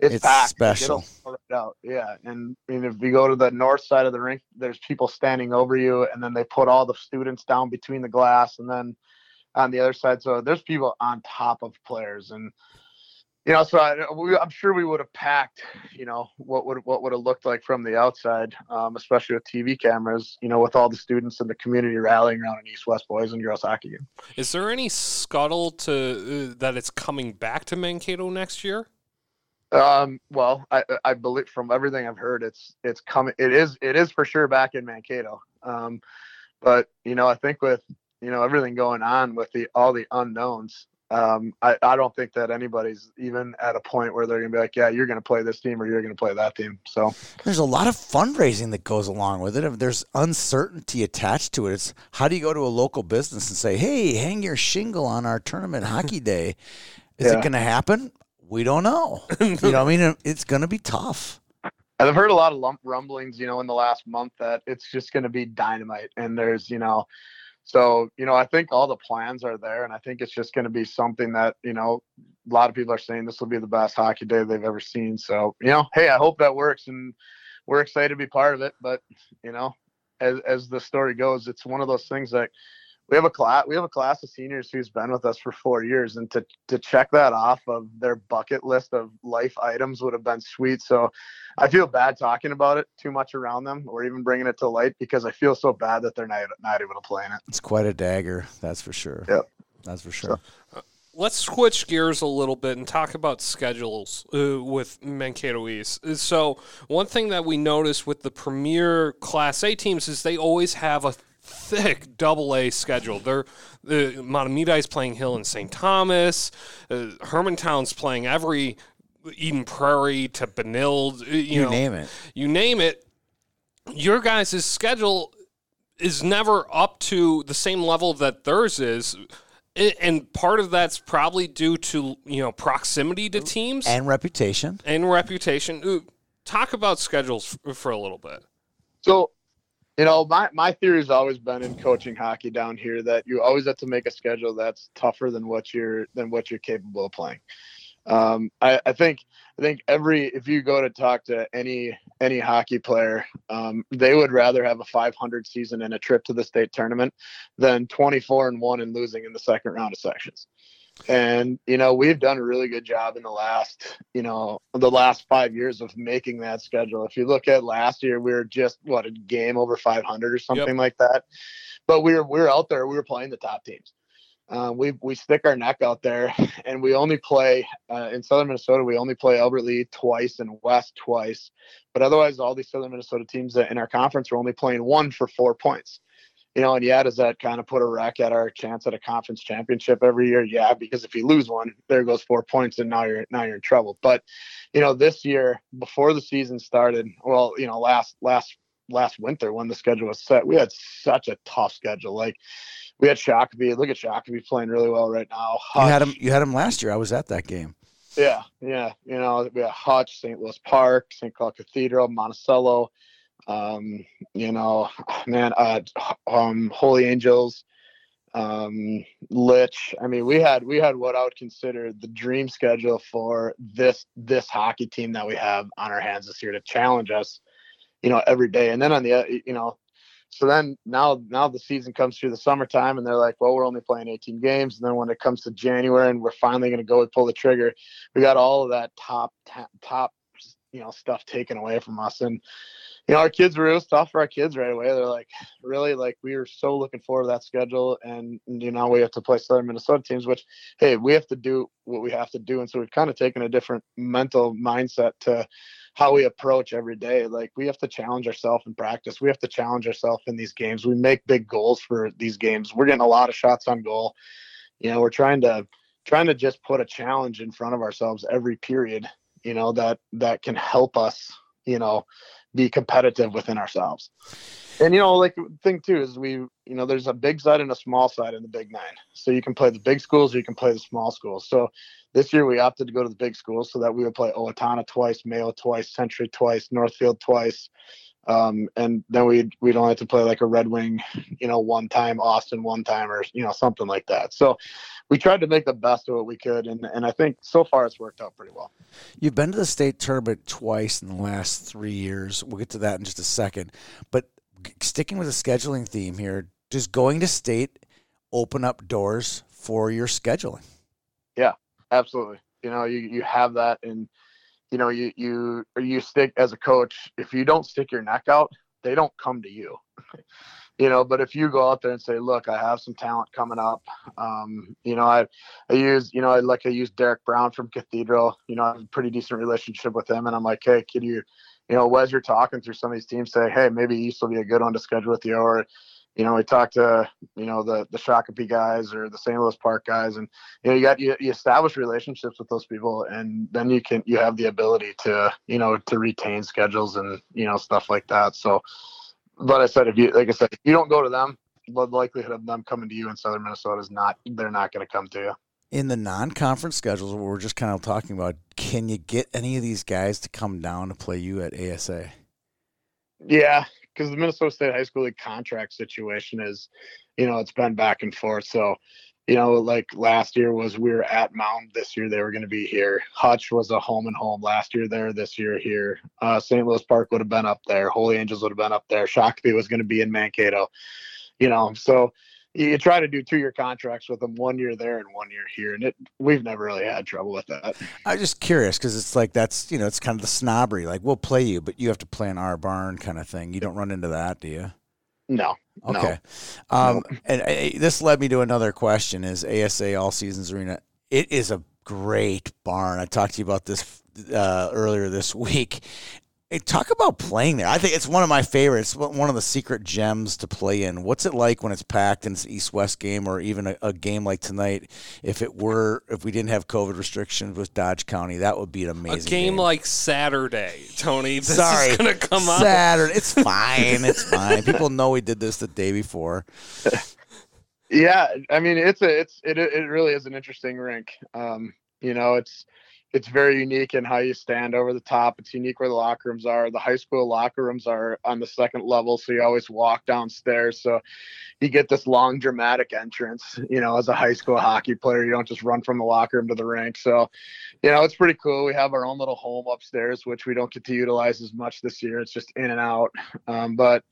it's, It's packed. Special. right out. Yeah, and mean, if you go to the north side of the rink, there's people standing over you, and then they put all the students down between the glass, and then on the other side, so there's people on top of players, and you know, so I, we, I'm sure we would have packed, you know, what would what would have looked like from the outside, um, especially with TV cameras, you know, with all the students and the community rallying around an East West boys and girls hockey game. Is there any scuttle to uh, that it's coming back to Mankato next year? Um, well, I, I believe from everything I've heard, it's it's coming. It is it is for sure back in Mankato. Um, but you know, I think with you know everything going on with the all the unknowns, um, I I don't think that anybody's even at a point where they're gonna be like, yeah, you're gonna play this team or you're gonna play that team. So There's a lot of fundraising that goes along with it. If there's uncertainty attached to it, it's how do you go to a local business and say, "Hey, hang your shingle on our tournament hockey *laughs* day"? Is it going to happen? We don't know. *laughs* you know, what I mean, it's going to be tough. And I've heard a lot of lump rumblings, you know, in the last month that it's just going to be dynamite. And there's, you know, so, you know, I think all the plans are there. And I think it's just going to be something that, you know, a lot of people are saying this will be the best hockey day they've ever seen. So, you know, hey, I hope that works. And we're excited to be part of it. But, you know, as, as the story goes, it's one of those things that we have a class we have a class of seniors who's been with us for four years and to to check that off of their bucket list of life items would have been sweet so i feel bad talking about it too much around them or even bringing it to light because i feel so bad that they're not, not able to play in it It's quite a dagger, that's for sure. Yep. That's for sure. Let's switch gears a little bit and talk about schedules uh, with Mankato East. Uh, So, one thing that we noticed with the premier Class A teams is they always have a thick double A schedule. They're the Mahtomedi is playing Hill and St. Thomas. Uh, Hermantown's playing every Eden Prairie to Benilde. uh, You, You know, name it. You name it. Your guys' schedule is never up to the same level that theirs is. And part of that's probably due to you know proximity to teams and, reputation And reputation. reputation. Ooh, talk about schedules for a little bit. So, you know, my, my theory has always been in coaching hockey down here that you always have to make a schedule that's tougher than what you're than what you're capable of playing. Um, I, I think I think every if you go to talk to any any hockey player, um, they would rather have a 500 season and a trip to the state tournament than 24 and one and losing in the second round of sections. And you know we've done a really good job in the last you know the last five years of making that schedule. If you look at last year, we were just what a game over 500 or something like that. But we were we were out there. We were playing the top teams. Uh, we we stick our neck out there, and we only play uh, in southern Minnesota. We only play Albert Lea twice and West twice, but otherwise, all these southern Minnesota teams in our conference are only playing one for four points. You know, and yeah, does that kind of put a wreck at our chance at a conference championship every year? Yeah, because if you lose one, there goes four points, and now you're now you're in trouble. But you know, this year before the season started, well, you know, last last last winter when the schedule was set, we had such a tough schedule. Like we had Shakopee. Look at Shakopee playing really well right now. You had Hutch- him. You had him last year. I was at that game. yeah, yeah. You know, we had Hutch, St. Louis Park, St. Cloud Cathedral, Monticello. Um, you know, *sighs* man, uh, *sighs* um, Holy Angels, um, Lich. I mean, we had we had what I would consider the dream schedule for this this hockey team that we have on our hands this year to challenge us. You know, every day. And then on the uh, you know, so then now now the season comes through the summertime and they're like, well, we're only playing 18 games. And then when it comes to January and we're finally going to go and pull the trigger, we got all of that top top you know stuff taken away from us and you know our kids were it was tough for our kids right away. They're like really? Like we were so looking forward to that schedule and you know we have to play southern minnesota teams which hey we have to do what we have to do and so we've kind of taken a different mental mindset to how we approach every day. Like we have to challenge ourselves in practice. We have to challenge ourselves in these games. We make big goals for these games. We're getting a lot of shots on goal. You know we're trying to trying to just put a challenge in front of ourselves every period you know that that can help us you know be competitive within ourselves. And you know like thing too is we you know there's a big side and a small side in the big nine. So you can play the big schools or you can play the small schools. So this year we opted to go to the big schools so that we would play owatonna twice mayo twice century twice northfield twice um, and then we'd we'd only have to play like a Red Wing, you know, one time, Austin one time, or you know, something like that. So we tried to make the best of what we could, and and I think so far it's worked out pretty well. You've been to the state tournament twice in the last three years. We'll get to that in just a second, but sticking with the scheduling theme here, does going to state open up doors for your scheduling? Yeah, absolutely. You know, you you have that and you know, you you you stick as a coach. If you don't stick your neck out, they don't come to you. *laughs* you know, but if you go out there and say, "Look, I have some talent coming up," um, you know, I I use you know I like I use Derek Brown from Cathedral. You know, I have a pretty decent relationship with him, and I'm like, "Hey, can you?" You know, as you're talking through some of these teams, say, "Hey, maybe East will be a good one to schedule with you," or you know, we talked to, you know, the, the Shakopee guys or the St. Louis Park guys and, you know, you got, you, you establish relationships with those people and then you can, you have the ability to, you know, to retain schedules and, you know, stuff like that. So, but I said, if you, like I said, if you don't go to them, the likelihood of them coming to you in Southern Minnesota is not, they're not going to come to you. In the non-conference schedules, what we're just kind of talking about, can you get any of these guys to come down to play you at ASA? Yeah, because the Minnesota State High School League contract situation is, you know, it's been back and forth. So, you know, like last year was we were at Mound. This year they were going to be here. Hutch was a home and home last year there. This year here. Uh, St. Louis Park would have been up there. Holy Angels would have been up there. Shakopee was going to be in Mankato. You know, so you try to do two year contracts with them one year there and one year here and it we've never really had trouble with that. I'm just curious because it's like that's you know it's kind of the snobbery like we'll play you but you have to play in our barn kind of thing. You don't run into that do you? No okay. No. um no. and uh, this led me to another question is asa all seasons arena it is a great barn. I talked to you about this uh, earlier this *laughs* week Hey, talk about playing there. I think it's one of my favorites. One of the secret gems to play in. What's it like when it's packed and it's East-West game, or even a, a, game like tonight? If it were, if we didn't have COVID restrictions with Dodge County, that would be an amazing a game, game. like Saturday. Tony, *laughs* this sorry, is gonna come up Saturday. It's *laughs* fine. it's fine. People know we did this the day before. *laughs* yeah, I mean, it's a, it's, it, it really is an interesting rink. Um, you know, it's it's very unique in how you stand over the top. It's unique where the locker rooms are. The high school locker rooms are on the second level, so you always walk downstairs. So you get this long dramatic entrance. You know, as a high school hockey player, you don't just run from the locker room to the rink. So, you know, it's pretty cool. We have our own little home upstairs, which we don't get to utilize as much this year. It's just in and out. Um, but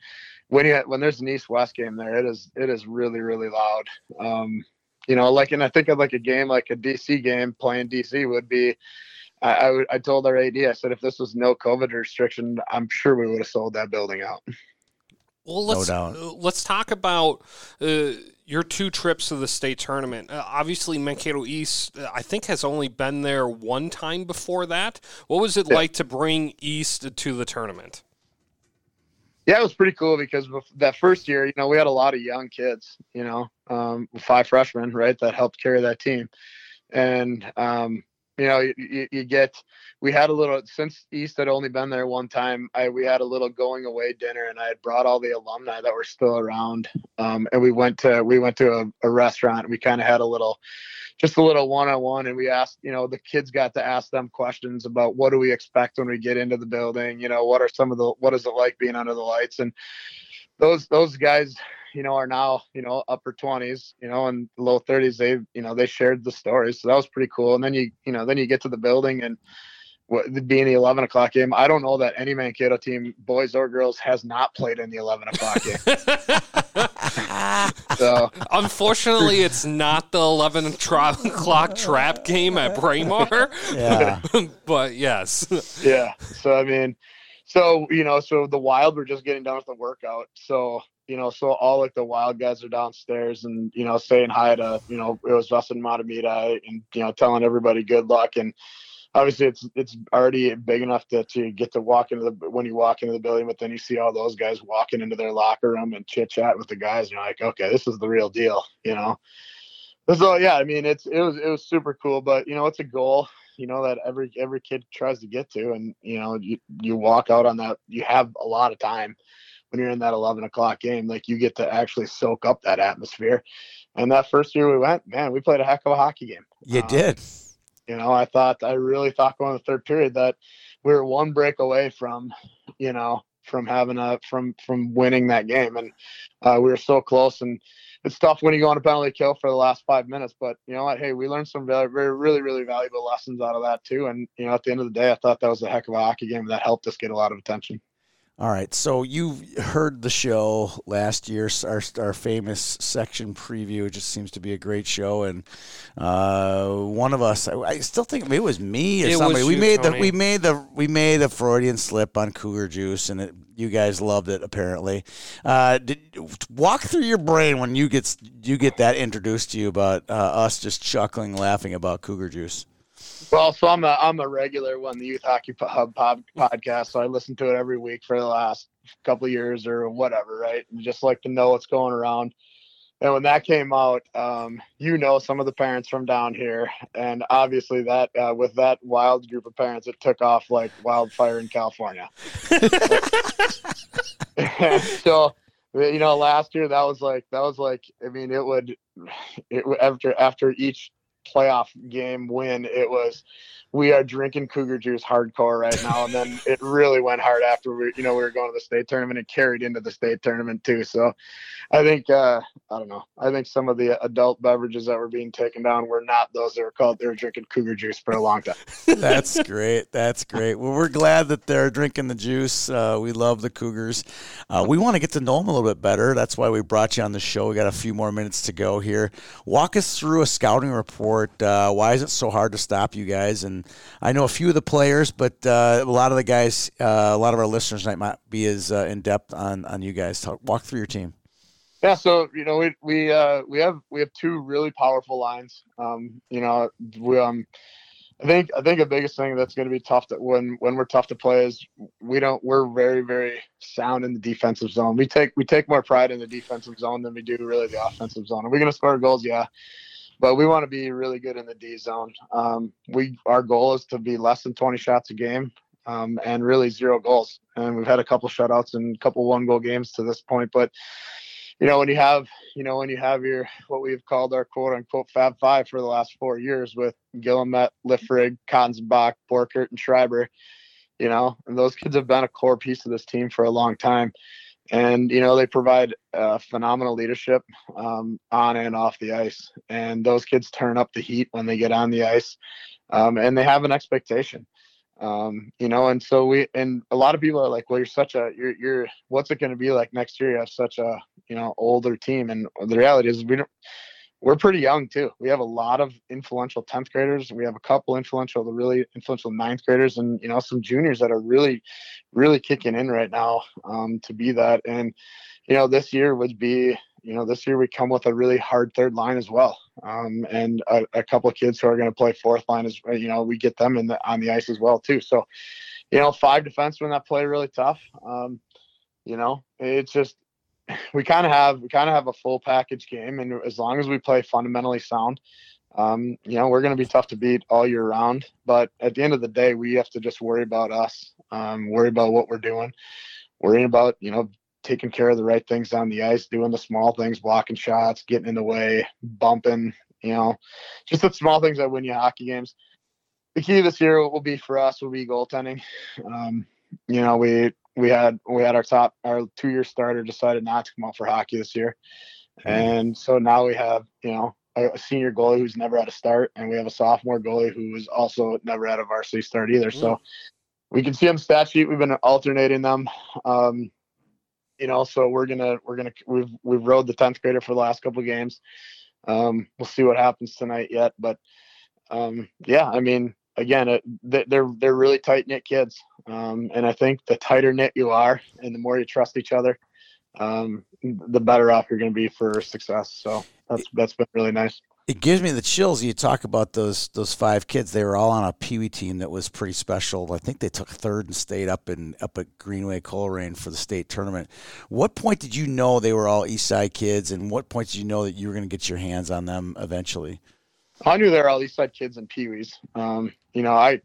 when you when there's an East West game there, it is it is really really loud. Um, you know, like, and I think of like a game like a DC game playing DC would be. I, I, I told our AD, I said, if this was no COVID restriction, I'm sure we would have sold that building out. Well, let's no uh, let's talk about uh, your two trips to the state tournament. Uh, obviously, Mankato East, uh, I think, has only been there one time before that. What was it yeah. like to bring East to the tournament? Yeah, it was pretty cool because that first year, you know, we had a lot of young kids, you know, um, five freshmen, right, that helped carry that team. And, um, you know, you, you, get, we had a little, since East had only been there one time, I, we had a little going away dinner and I had brought all the alumni that were still around. Um, and we went to, we went to a, a restaurant. We kind of had a little, just a little one-on-one and we asked you know the kids got to ask them questions about what do we expect when we get into the building you know what are some of the what is it like being under the lights and those those guys you know are now you know upper 20s you know and low 30s they you know they shared the stories so that was pretty cool and then you you know then you get to the building and what, being the 11 o'clock game, I don't know that any Mankato team, boys or girls, has not played in the 11 o'clock game. *laughs* so Unfortunately, it's not the 11 tra- o'clock trap game at Braemar. Yeah. *laughs* but yes. yeah. So I mean, so you know, so the Wild were just getting done with the workout. So you know, so all like the Wild guys are downstairs and you know saying hi to you know it was us and Mahtomedi and you know telling everybody good luck. And obviously it's it's already big enough to, to get to walk into the when you walk into the building but then you see all those guys walking into their locker room and chit chat with the guys and you're like okay this is the real deal you know? So yeah i mean it's it was it was super cool but you know it's a goal you know that every every kid tries to get to. And you know you you walk out on that you have a lot of time when you're in that 11 o'clock game like you get to actually soak up that atmosphere and that first year we went man we played a heck of a hockey game You Um, did. you know, I thought I really thought going to the third period that we were one break away from, you know, from having a from from winning that game, and uh, we were so close. And it's tough when you go on a penalty kill for the last five minutes, but you know what? Hey, we learned some very, very really really valuable lessons out of that too. And you know, at the end of the day, I thought that was a heck of a hockey game that helped us get a lot of attention. All right. So you heard the show last year, our, our famous section preview. It just seems to be a great show. And uh, one of us, I, I still think maybe it was me or It was somebody. we you, made the we made the we made a Freudian slip on Cougar Juice, and it, you guys loved it apparently. Uh, did walk through your brain when you get you get that introduced to you about uh, us just chuckling, laughing about Cougar Juice. Well, so I'm a I'm a regular one, the Youth Hockey Hub podcast. So I listen to it every week for the last couple of years or whatever, right? And just like to know what's going around. And when that came out, um, you know some of the parents from down here, and obviously that uh, with that wild group of parents, it took off like wildfire in California. *laughs* so you know last year that was like that was like i mean it would it after after each playoff game win it was we are drinking cougar juice hardcore right now and then it really went hard after we you know we were going to the state tournament and carried into the state tournament too so i think uh i don't know i think some of the adult beverages that were being taken down were not those that were called they were drinking cougar juice for a long time *laughs* That's great. That's great. Well, we're glad that they're drinking the juice. Uh, we love the Cougars. Uh, we want to get to know them a little bit better. That's why we brought you on the show. We got a few more minutes to go here. Walk us through a scouting report. Uh, why is it so hard to stop you guys? And I know a few of the players, but uh, a lot of the guys, uh, a lot of our listeners might not be as uh, in depth on on you guys. Talk, walk through your team. Yeah, so you know we we uh we have we have two really powerful lines. Um, you know, we um I think I think the biggest thing that's going to be tough that when when we're tough to play is we don't we're very very sound in the defensive zone. We take we take more pride in the defensive zone than we do really the offensive zone. Are we going to score goals? Yeah. But we want to be really good in the D zone. Um, we our goal is to be less than 20 shots a game um, and really zero goals. And we've had a couple shutouts and a couple one goal games to this point. But you know when you have you know when you have your what we've called our quote unquote Fab Five for the last four years with Gillimet, Liffrig, Konzenbach, Borkert, and Schreiber, you know, and those kids have been a core piece of this team for a long time. And you know they provide uh, phenomenal leadership um, on and off the ice, and those kids turn up the heat when they get on the ice, um, and they have an expectation. Um you know and so we and a lot of people are like well you're such a you're you're what's it going to be like next year? You have such a you know older team. And the reality is we don't we're pretty young too. We have a lot of influential 10th graders. We have a couple influential the really influential ninth graders and you know some juniors that are really really kicking in right now um to be that. And you know this year would be you know this year we come with a really hard third line as well. Um, and a, a couple of kids who are going to play fourth line as you know we get them in the on the ice as well too. So you know five defensemen that play really tough um, you know it's just *sighs* we kind of have we kind of have a full package game and as long as we play fundamentally sound um, you know we're going to be tough to beat all year round but at the end of the day we have to just worry about us um, worry about what we're doing worrying about you know taking care of the right things on the ice, doing the small things, blocking shots, getting in the way, bumping, you know, just the small things that win you hockey games. The key this year will be for us will be goaltending. Um, you know, we we had we had our top our two year starter decided not to come out for hockey this year. And so now we have, you know, a senior goalie who's never had a start, and we have a sophomore goalie who has also never had a varsity start either. So we can see them stat sheet. We've been alternating them. Um, you know, so we're gonna we're gonna we've we've rode the tenth grader for the last couple of games. Um, we'll see what happens tonight yet, but um, yeah, I mean, again, it, they're they're really tight knit kids, um, and I think the tighter knit you are, and the more you trust each other, um, the better off you're going to be for success. So that's that's been really nice. It gives me the chills. You talk about those those five kids. They were all on a Pee Wee team that was pretty special. I think they took third and stayed up in up at Greenway Coleraine for the state tournament. What point did you know they were all East Side kids, and what point did you know that you were going to get your hands on them eventually? I knew they were all East Side kids and Pee Wees. Um, you know, I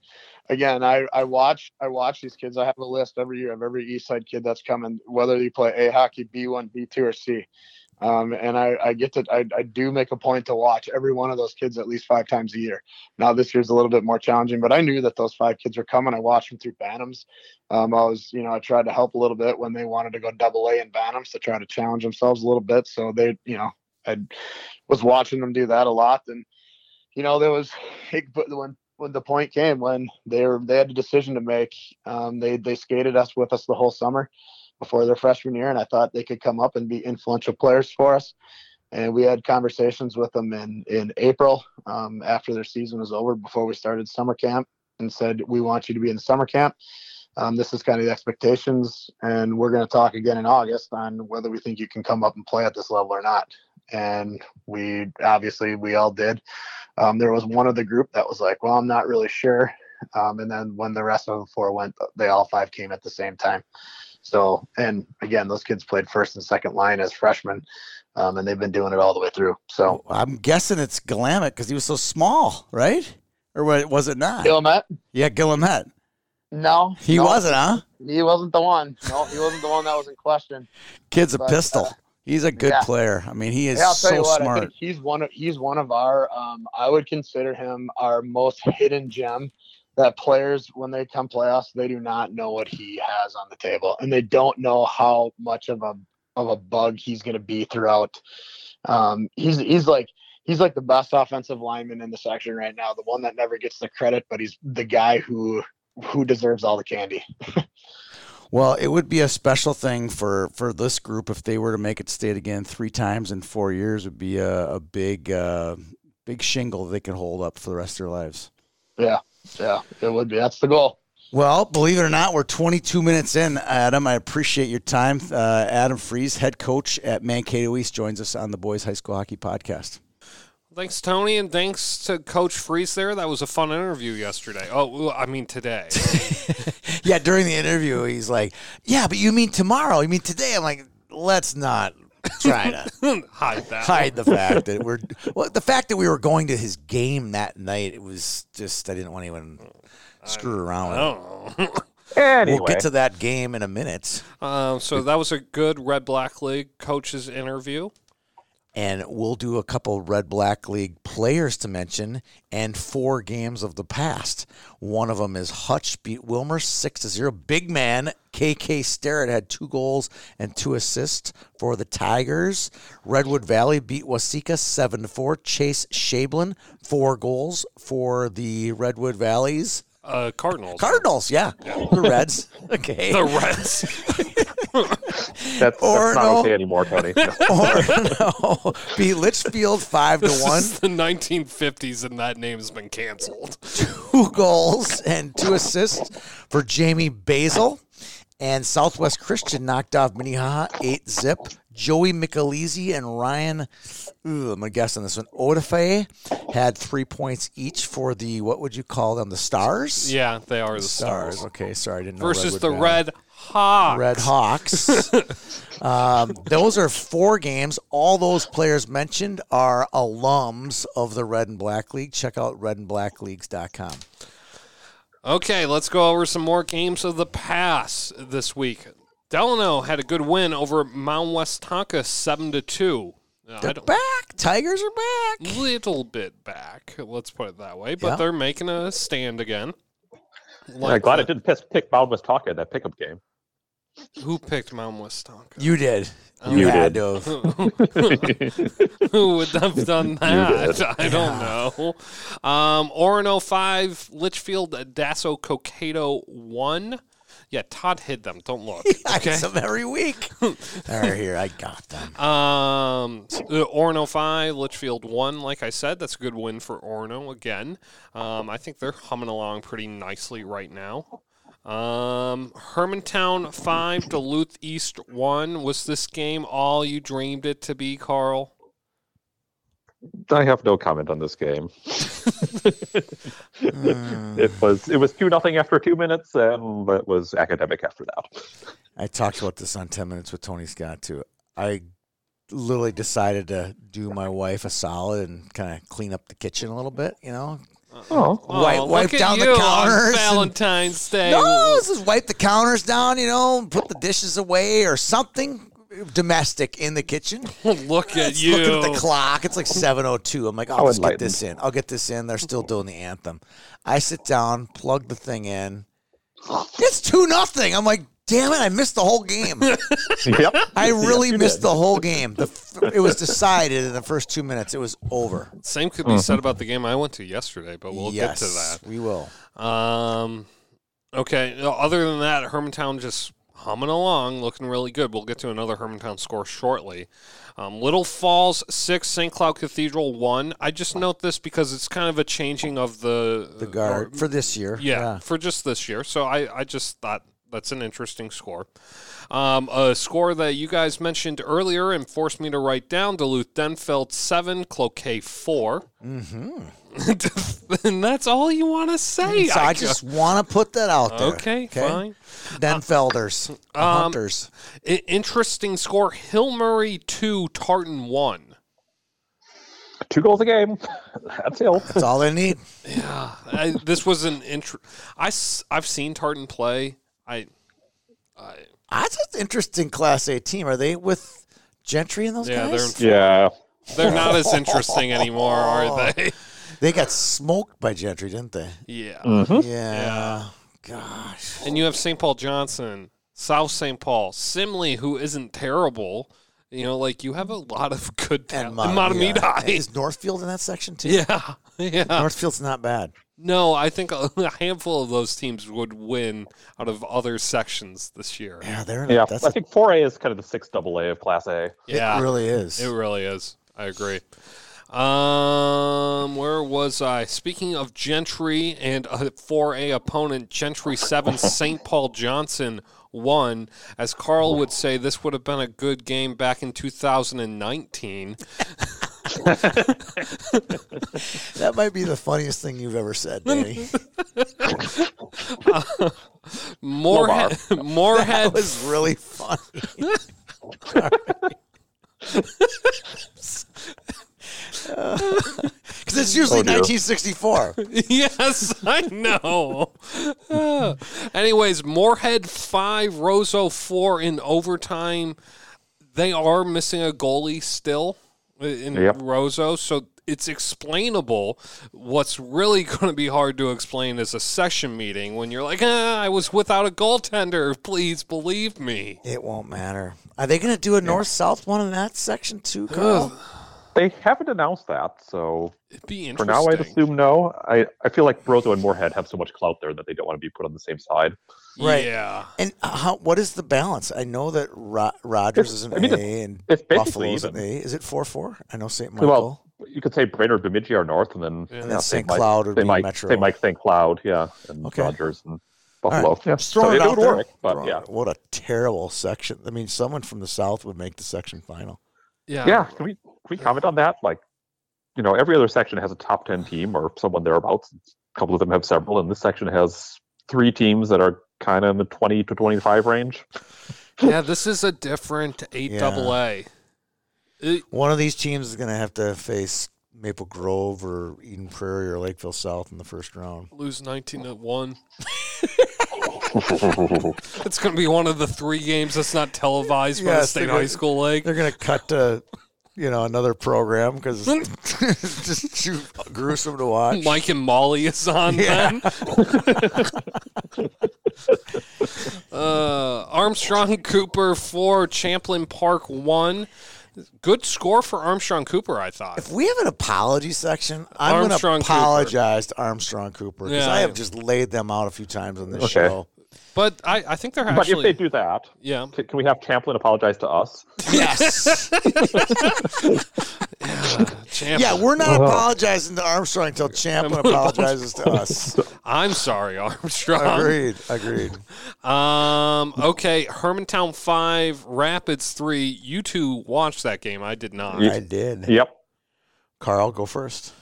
again, I I watch I watch these kids. I have a list every year of every East Side kid that's coming, whether you play A hockey, B one, B two, or C. Um, and I, I get to I, I do make a point to watch every one of those kids at least five times a year. Now this year's a little bit more challenging, but I knew that those five kids were coming. I watched them through Bantams. Um, I was you know I tried to help a little bit when they wanted to go double A in Bantams to try to challenge themselves a little bit. So they you know I was watching them do that a lot, and you know there was *laughs* when when the point came when they were they had a decision to make. Um, they they skated us with us the whole summer before their freshman year, and I thought they could come up and be influential players for us. And we had conversations with them in in April um, after their season was over, before we started summer camp, and said we want you to be in summer camp. Um, this is kind of the expectations, and we're going to talk again in August on whether we think you can come up and play at this level or not. And we obviously we all did. Um, there was one of the group that was like, "Well, I'm not really sure." Um, and then when the rest of the four went, they all five came at the same time. So, and again, those kids played first and second line as freshmen, um, and they've been doing it all the way through. So I'm guessing it's Willamette because he was so small, right? Or was it not? Willamette? Yeah, Willamette. No, he no, wasn't, huh? He wasn't the one. No, he wasn't the one that was in question. *laughs* Kid's a pistol. Uh, he's a good yeah. player. I mean, he is yeah, so what, smart. he's one of he's one of our. Um, I would consider him our most hidden gem that players when they come play us they do not know what he has on the table and they don't know how much of a of a bug he's going to be throughout um, he's he's like he's like the best offensive lineman in the section right now the one that never gets the credit but he's the guy who who deserves all the candy *laughs* Well, it would be a special thing for, for this group if they were to make it state again three times in four years. Would be a, a big uh, big shingle they could hold up for the rest of their lives. Yeah, yeah, it would be. That's the goal. Well, believe it or not, we're 22 minutes in, Adam. I appreciate your time. Uh, Adam Fries, head coach at Mankato East, joins us on the Boys High School Hockey Podcast. Thanks, Tony, and thanks to Coach Fries there. That was a fun interview yesterday. Oh, I mean today. *laughs* yeah, during the interview, he's like, "Yeah, but you mean tomorrow? You mean today?" I'm like, "Let's not try to *laughs* hide that. Hide the fact that we're *laughs* well, the fact that we were going to his game that night. It was just I didn't want anyone screw around. I don't know. Anyway. We'll get to that game in a minute. Um, so that was a good Red Black League coaches interview and we'll do a couple Red Black League players to mention and four games of the past. One of them is Hutch beat Willmar 6 to 0. Big man KK Starrett had two goals and two assists for the Tigers. Redwood Valley beat Waseca 7 to 4. Chase Shablin, four goals for the Redwood Valleys. Uh, Cardinals. Cardinals, yeah. yeah. The Reds. *laughs* Okay. The Reds. *laughs* that's, or that's not no, okay anymore, Tony. No. *laughs* or no. Beat Litchfield 5 to 1. the 1950s, and that name has been canceled. Two goals and two assists for Jamie Basil. And Southwest Christian knocked off Minnehaha 8 zip. Joey Michelizzi and Ryan, ooh, I'm going to guess on this one, Odafe had three points each for the, what would you call them, the Stars? Yeah, they are the Stars. stars. Okay, sorry, I didn't know. Versus the Red Hawks. Red Hawks. *laughs* um, those are four games. All those players mentioned are alums of the Red and Black League. Check out redandblackleagues.com. Okay, let's go over some more games of the past this week. Delano had a good win over Mound Westonka, seven to two. They're back. Tigers are back. Little bit back. Let's put it that way. But yep. they're making a stand again. Like I'm glad the, it didn't pick Mound Westonka in that pickup game. Who picked Mound Westonka? You did. Oh. You, You had did. to have. *laughs* Who would have done *laughs* that? I don't know. Um, Orono 5, Litchfield, Dassel, Cokato 1. Yeah, Todd hid them. Don't look. *laughs* I Okay. them every week. *laughs* They're here. I got them. Um, s- uh, Orono 5, Litchfield 1. Like I said, that's a good win for Orono again. Um, I think they're humming along pretty nicely right now. Um, Hermantown 5, Duluth East 1. Was this game all you dreamed it to be, Carl? I have no comment on this game. *laughs* *laughs* It was it was two nothing after two minutes, and it was academic after that. I talked about this on 10 Minutes with Tony Scott, too. I literally decided to do my wife a solid and kind of clean up the kitchen a little bit, you know? Oh, oh Wipe- look wipe down the you on counters and- Valentine's Day. No, this is wipe the counters down, you know, put the dishes away or something domestic in the kitchen. *laughs* Look at It's you. Looking at the clock, it's like 7:02. I'm like, I'll How just get this in. I'll get this in. They're still doing the anthem. I sit down, plug the thing in. It's two nothing. I'm like, damn it! I missed the whole game. *laughs* yep. I really you missed did. the whole game. The f- it was decided in the first two minutes. It was over. Same could be said about the game I went to yesterday, but we'll yes, get to that. We will. Um, okay. Other than that, Hermantown just humming along, looking really good. We'll get to another Hermantown score shortly. Um, Little Falls six, St. Cloud Cathedral one. I just note this because it's kind of a changing of the The guard or- for this year. yeah, for just this year. So I, I just thought that's an interesting score. Um, a score that you guys mentioned earlier and forced me to write down Duluth Denfeld 7, Cloquet 4. Mm-hmm. *laughs* and that's all you want to say. *laughs* So I just want to put that out there. Okay, fine. Then Felders, the Um, Hunters. I- interesting score Hill Murray 2, Tartan 1. Two goals a game. *laughs* That's Hill. That's all they need. Yeah, I, this was an intro. I, have seen Tartan play. I, I That's an interesting Class A team. Are they with Gentry and those yeah, they're Yeah. They're not as interesting anymore, are they? They got smoked by Gentry, didn't they? Yeah. Mm-hmm. Yeah. Gosh. And you have St. Paul Johnson, South St. Paul, Simley, who isn't terrible. You know, like you have a lot of good And talent. Mon- And yeah. Mahtomedi. Is Northfield in that section too? Yeah, *laughs* yeah. Northfield's not bad. No, I think a *laughs* a handful of those teams would win out of other sections this year. Yeah, they're in Yeah. That's I think 4A is kind of the six double A of Class A. Yeah, it really is. It really is. I agree. Um, where was I? Speaking of Gentry and a 4A opponent, Gentry 7, *laughs* St. Paul Johnson 1. As Carl would say, this would have been a good game back in 2019. *laughs* *laughs* that might be the funniest thing you've ever said, Danny. *laughs* Moorhead, that Moorhead, was really funny. Because *laughs* it's usually Oh, 1964. yes, I know. Uh, anyways, Moorhead 5, Roseau 4 in overtime. They are missing a goalie still in Yep. Roseau, so it's explainable. What's really *laughs* going to be hard to explain is a session meeting when you're like, ah, I was without a goaltender. Please believe me. It won't matter. Are they going to do a north south one in that section too, Carl? They haven't announced that, so It'd be for now I'd assume no. I, I feel like Brozo and Moorhead have so much clout there that they don't want to be put on the same side. Right. Yeah. And uh, how, what is the balance? I know that Ro- Rogers It's- is an I mean, A and it's basically Buffalo's an. A. Is it 4 4? I know St. Michael. Well, you could say Brainerd Bemidji are north, and then And then yeah, St. Mike- Cloud would St. be Mike, Metro. St. Mike, St. Cloud, yeah, and Okay. Rogers and All right. Buffalo. Yeah, Just so it it, would there. work, but Throwing yeah, it. What a terrible section. I mean, someone from the south would make the section final. Yeah. yeah. Can we can we comment on that? Like, you know, every other section has a top ten team or someone thereabouts. A couple of them have several, and this section has three teams that are kind of in the twenty to twenty-five range. Yeah, *laughs* this is a different 8 Yeah. double A. Uh, one of these teams is going to have to face Maple Grove or Eden Prairie or Lakeville South in the first round. lose 19 to 1. *laughs* It's going to be one of the three games that's not televised by the state high gonna- school league. They're going to cut to, you know, another program because it's *laughs* just too gruesome to watch. Mike and Molly is on Yeah. then. Uh, Armstrong Cooper four, Champlin Park one. Good score for Armstrong Cooper, I thought. If we have an apology section, I'm going to Armstrong Cooper. apologize to Armstrong Cooper because Yeah, I I- have just laid them out a few times on this Okay. show. But I, I think they're actually. But if they do that, yeah. can, can we have Champlin apologize to us? Yes. *laughs* Champlin. yeah, we're not apologizing to Armstrong until Champlin *laughs* apologizes to us. I'm sorry, Armstrong. Agreed. Agreed. Um. Okay. Hermantown five, Rapids three. You two watched that game. I did not. I did. Yep. Carl, go first.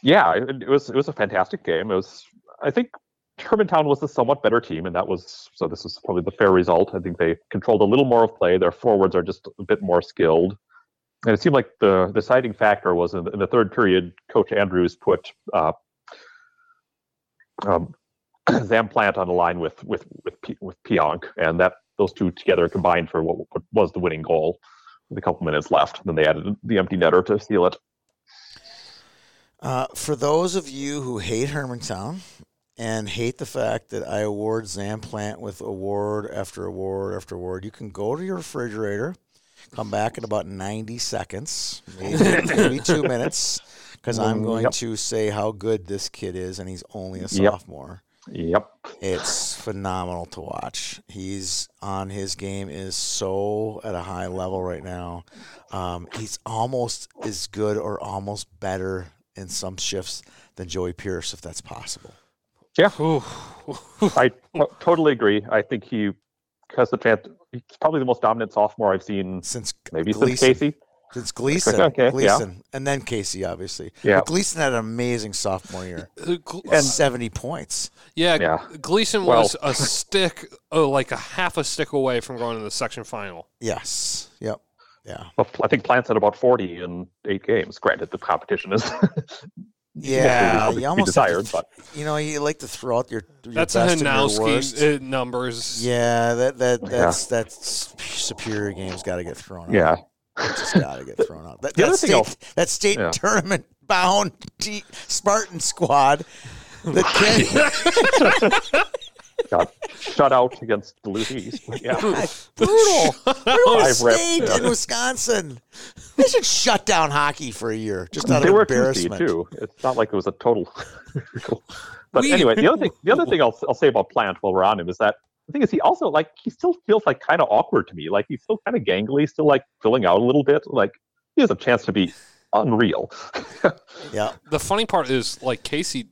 Yeah, it, it was it was a fantastic game. It was I think Hermantown was the somewhat better team, and that was so. This is probably the fair result. I think they controlled a little more of play. Their forwards are just a bit more skilled, and it seemed like the deciding factor was in, in the third period. Coach Andrews put uh, um, *clears throat* Zam Plante on the line with with with with Pionk, and that those two together combined for what, what was the winning goal. With a couple minutes left, then they added the empty netter to seal it. Uh, for those of you who hate Hermantown and hate the fact that I award Zam Plante with award after award after award, you can go to your refrigerator, come back in about 90 seconds, maybe, *laughs* maybe two minutes, because I'm Mm, going yep. to say how good this kid is, and he's only a Yep. sophomore. Yep. It's phenomenal to watch. He's on his game is so at a high level right now. Um, he's almost as good or almost better in some shifts than Joey Pierce, if that's possible. Ooh. *laughs* I totally agree. I think he has the chance. He's probably the most dominant sophomore I've seen, Since maybe Gleason, since Casey. Since Gleason, Okay, yeah. Gleason, and then Casey, obviously. Yeah. But Gleason had an amazing sophomore year, Uh, And- seventy points. yeah, Yeah. Gleason Well- was a stick, oh, like a half a stick away from going to the section final. Yes. Yep. Yeah. Well, I think Plantes had about 40 in eight games. Granted, the competition is *laughs* Yeah. You almost have desired, to, but you know you like to throw out your, your That's best and your worst. Hanowski uh, numbers. Yeah, that that Yeah. that's that's superior game's got to get thrown out. yeah, It just got to get thrown out. *laughs* That, The that other thing state else- that state Yeah. tournament bound Spartan squad that *laughs* can *laughs* got shut out against Duluth East. But yeah, *laughs* brutal, brutal I've read- state in Wisconsin. They should shut down hockey for a year just out they of were two seed embarrassment. too. It's not like it was a total. *laughs* but We- anyway, the other thing, the other *laughs* thing I'll, I'll say about Plante while we're on him is that the thing is he also like he still feels like kind of awkward to me. Like he's still kind of gangly, still like filling out a little bit. Like he has a chance to be unreal. Yeah, The funny part is, like Casey,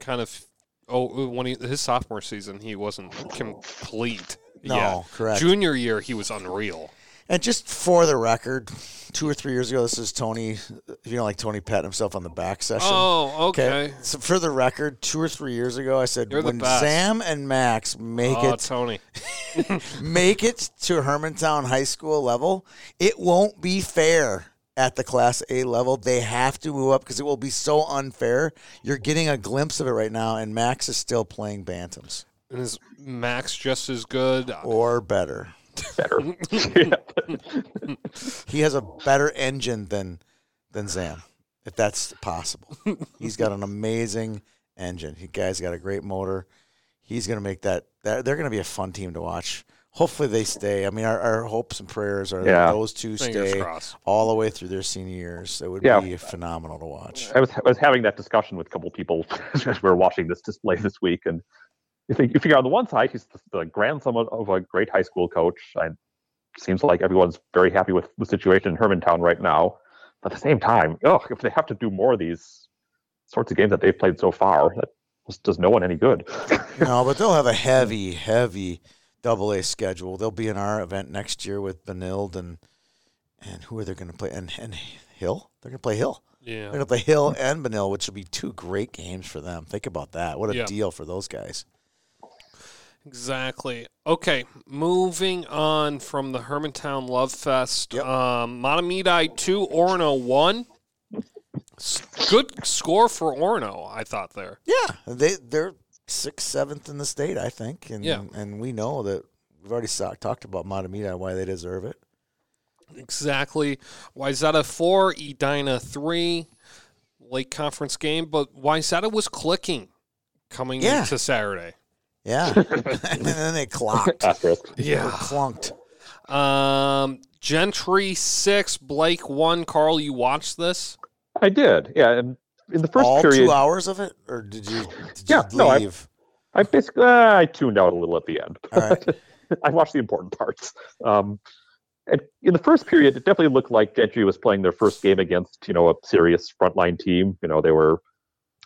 kind of. Oh, uh, when he his sophomore season, he wasn't complete. no, yeah. correct. Junior year, he was unreal. And just for the record, two or three years ago, this is Tony. If you don't like Tony patting himself on the back session. Oh, okay. So for the record, two or three years ago, I said You're when. Sam and Max make oh, it Tony. *laughs* make it to Hermantown High School level, it won't be fair at the Class A level. They have to move up because it will be so unfair. You're getting a glimpse of it right now, and Max is still playing Bantams And is Max just as good? or better. Better. *laughs* He has a better engine than than Zam, if that's possible. He's got an amazing engine. He guy's got a great motor. He's going to make that, that. They're going to be a fun team to watch. Hopefully they stay. I mean, our, our hopes and prayers are Yeah. that those two Fingers stay crossed. all the way through their senior years. It would Yeah. be phenomenal to watch. I was I was having that discussion with a couple people *laughs* as we were watching this display this week, and you think you figure on the one side he's the, the grandson of, of a great high school coach. and seems like everyone's very happy with the situation in Hermantown right now. But at the same time, oh, if they have to do more of these sorts of games that they've played so far, that just does no one any good. *laughs* no, but they'll have a heavy, heavy double A schedule. They'll be in our event next year with Benilde and and who are they going to play? And and Hill. They're going to play Hill. Yeah. They're going to play Hill and Benil, which will be two great games for them. Think about that. What a Yeah. deal for those guys. Exactly. Okay, moving on from the Hermantown Love Fest. Yep. Um, Mahtomedi 2, Orono 1. Good score for Orono, I thought there. Yeah, they they're sixth, seventh in the state, I think, and Yeah. and we know that we've already saw, talked about Mahtomedi and why they deserve it. Exactly. Wayzata 4, Edina 3. Late conference game, but Wayzata was clicking coming Yeah. into Saturday. Yeah, *laughs* *laughs* and then they clocked, Asterisk. Yeah. clunked. Um, Gentry six, Blake one. Carl, you watched this? I did. Yeah, and in the first All period, two hours of it, or did you? Did Yeah, you no, I- I basically uh, I tuned out a little at the end. All right. *laughs* I watched the important parts. Um, and in the first period, it definitely looked like Gentry was playing their first game against you know a serious frontline team. You know they were,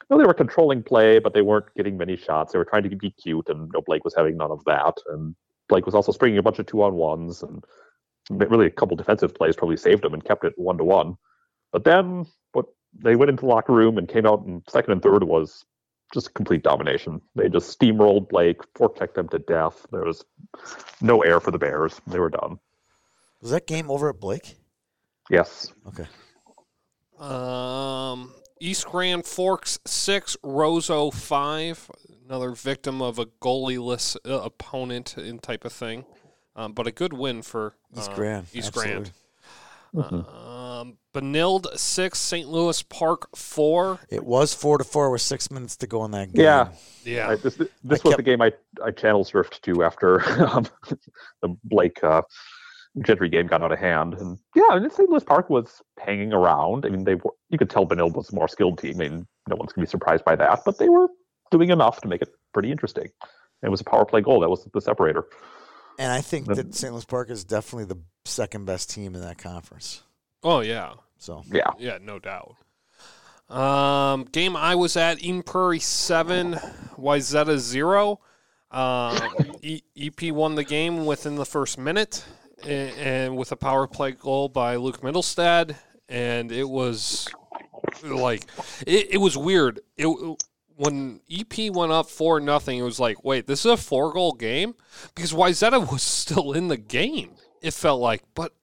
you know, they were controlling play, but they weren't getting many shots. They were trying to be cute, and you know, Blake was having none of that. And Blake was also stringing a bunch of two on ones, and really a couple defensive plays probably saved him and kept it one to one. But then what they went into the locker room and came out and second and third was just complete domination. They just steamrolled Blake, forechecked them to death. There was no air for the Bears. They were done. Was that game over at Blake? Yes. Okay. Um, East Grand Forks six, Roseau five. Another victim of a goalieless uh, opponent in type of thing, um, but a good win for East uh, Grand. East absolutely. Grand. Um, Benilde six, St. Louis Park four. It was four to four with six minutes to go in that game. Yeah. Yeah, I, this this I was kept- the game I, I channel surfed to after *laughs* um, the Blake uh, Gentry game got out of hand. And yeah, I mean, St. Louis Park was hanging around. I mean, they were, you could tell Benilde was a more skilled team. I mean, no one's going to be surprised by that, but they were doing enough to make it pretty interesting. It was a power play goal. That was the separator. And I think The- that St. Louis Park is definitely the second best team in that conference. Oh yeah, So Yeah. yeah, no doubt. Um, game I was at Eden Prairie seven, Wayzata zero. Um, e- EP won the game within the first minute, and, and with a power play goal by Luke Mittelstadt, and it was like it, it was weird. It when EP went up four nothing, it was like, wait, this is a four goal game because Wayzata was still in the game. It felt like, but uh,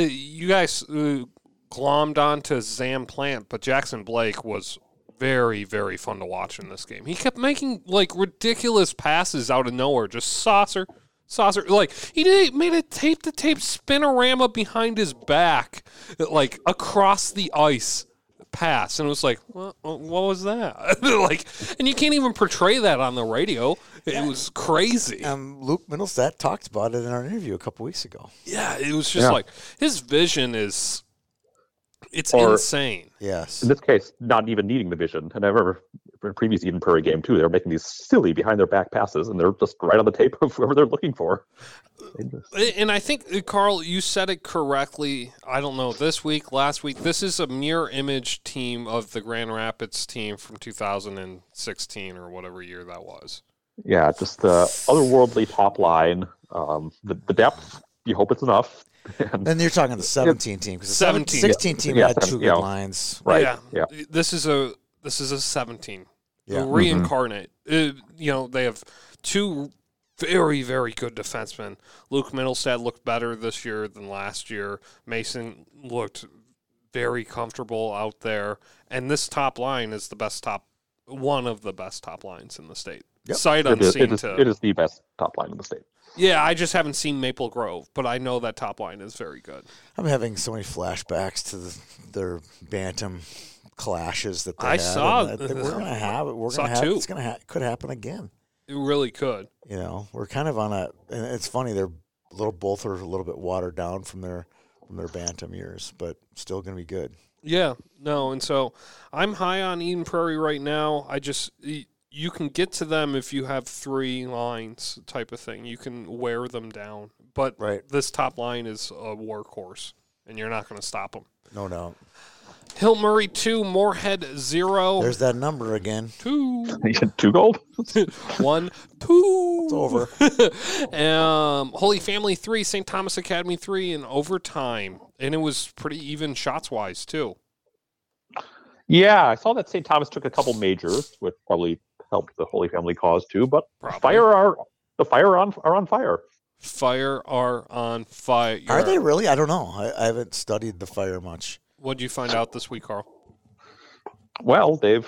you guys uh, glommed onto Zam Plante, but Jackson Blake was very, very fun to watch in this game. He kept making like ridiculous passes out of nowhere, just saucer, saucer. Like he made a tape to tape spinorama behind his back, like across the ice pass, and it was like, what, what was that? *laughs* like, and you can't even portray that on the radio. It was crazy. um, Luke Mittelstadt talked about it in our interview a couple weeks ago. Yeah, it was just Yeah. like his vision is it's Or- insane. Yes. In this case, not even needing the vision. And I remember in previous Eden Prairie game too, They're making these silly behind their back passes, and they're just right on the tape *laughs* of whoever they're looking for. And I think uh, Carl, you said it correctly. I don't know this week, last week. This is a mirror image team of the Grand Rapids team from 2016 or whatever year that was. Yeah, just the otherworldly top line. Um, the, the depth, you hope it's enough. *laughs* And, Then you're talking the 17 team because the 17. 16 team Yeah, had two good yeah. lines. right. Yeah. Yeah. This is a this is a 17. Yeah. Mm-hmm. Reincarnate. Uh, you know they have two very very good defensemen. Luke Mittelstadt looked better this year than last year. Mason looked very comfortable out there, and this top line is the best top one of the best top lines in the state. Yep. Sight It is, unseen it, is, to it is the best top line in the state. yeah. I just haven't seen Maple Grove, but I know that top line is very good. I'm having so many flashbacks to the, their bantam clashes that they I had, saw- and that we're gonna have it. We're gonna have two. it's gonna ha- could happen again. It really could. You know, we're kind of on a. And it's funny they're a little both are a little bit watered down from their from their bantam years, but still gonna be good. Yeah, no, and so I'm high on Eden Prairie right now. I just you can get to them if you have three lines type of thing. You can wear them down, but Right. this top line is a workhorse, and you're not going to stop them. No doubt. Hill Murray two, Moorhead zero, There's that number again. *laughs* two, *laughs* Two gold? *laughs* one, two. It's over. um, Holy Family three, St. Thomas Academy three in overtime, and it was pretty even shots wise too. Yeah, I saw that St. Thomas took a couple majors, which probably helped the Holy Family cause too. But Probably. fire are the fire on are on fire. Fire are on fire. Are they really? I don't know. I, I haven't studied the fire much. What did you find out this week, Carl? Well, they've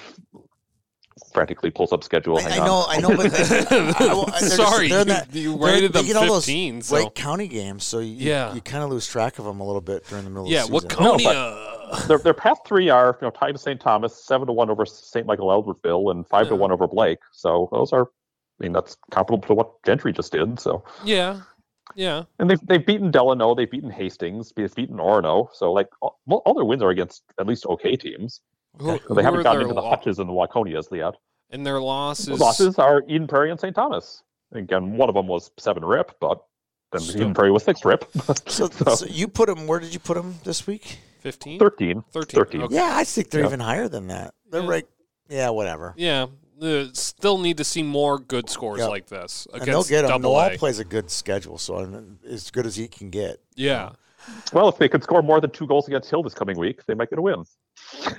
practically pulls up schedule. I, Hang I know, I know, but I- I- *laughs* they're just- Sorry, they're in you- you rated they them get all those 15, so- Wake County games, so you, Yeah. you kind of lose track of them a little bit during the middle Yeah, of the season. Waconia. Uh? their, their past three are you know tied to St. Thomas, seven to one over St. Michael Albertville, and five to one over Blake. So those are I mean, that's comparable to what Gentry just did. So, Yeah, yeah. and they've they've beaten Delano, they've beaten Hastings, they've beaten Orono. So, like, all, all their wins are against at least okay teams. Who, They haven't gotten their into the lo- Hutches and the Waconias yet. and their The losses? losses are Eden Prairie and St. Thomas. Again, one of them was seven rip, but then Still. Eden Prairie was six rip. *laughs* So, So- so you put them. Where did you put them this week? 15? 13. 13. 13. Okay. Yeah, I think they're Yeah. even higher than that. They're Yeah. right. Yeah, whatever. Yeah. Uh, still need to see more good scores Yep. like this And they'll get them. double Noel A. plays a good schedule, so I mean, as good as he can get. Yeah. Well, if they could score more than two goals against Hill this coming week, they might get a win.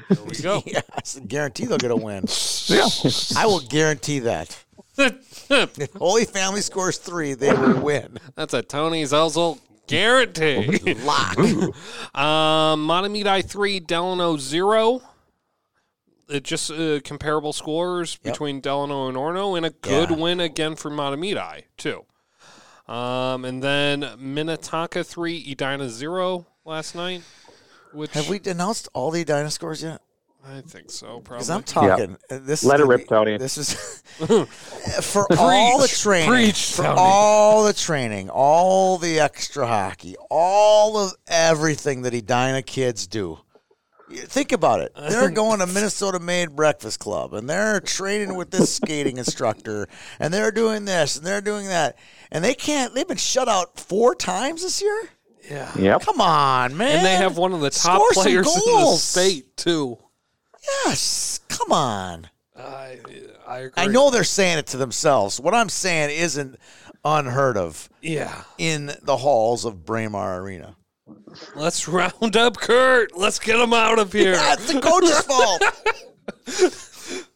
There we go. *laughs* yes, guarantee they'll get a win. *laughs* Yeah. I will guarantee that. *laughs* If Holy Family scores three, they will win. That's a Tony Zelzel guarantee. Lock. um, Mahtomedi 3, Delano 0. It just uh, comparable scores Yep. between Delano and Orono, and a good Yeah. win again for Mahtomedi, too. Um, and then Minnetonka 3, Edina 0 last night. Which Have we announced all the Edina scores yet? I think so, Probably Because probably. I'm talking. uh, This Let is it gonna rip, Tony. This is *laughs* *laughs* for all the training, preach, for Tony. all the training, all the extra hockey, all of everything that Edina kids do. You Think about it. They're *laughs* going to Minnesota Made Breakfast Club and they're training with this skating instructor and they're doing this and they're doing that. And they can't, they've been shut out four times this year? yeah. Yep. Come on, man. And they have one of the top Score players in the goals. state, too. Yes. Come on. I, I agree. I know they're saying it to themselves. What I'm saying isn't unheard of Yeah. in the halls of Braemar Arena. Let's round up Curt. Let's get him out of here. That's the coach's *laughs* fault.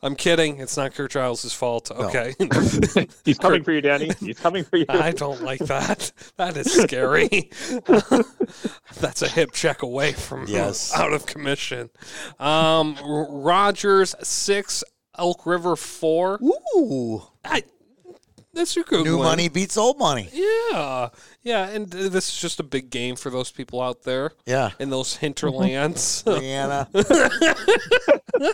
I'm kidding. It's not Curt Giles' fault. Okay. *laughs* He's coming for you, Danny. He's coming for you. *laughs* I don't like that. That is scary. That's a hip check away from Yes. out of commission. Um, R- Rogers six, Elk River four. Ooh. I, that's a good New one. money beats old money. Yeah, yeah, and uh, this is just a big game for those people out there Yeah. in those hinterlands. Brianna. *laughs*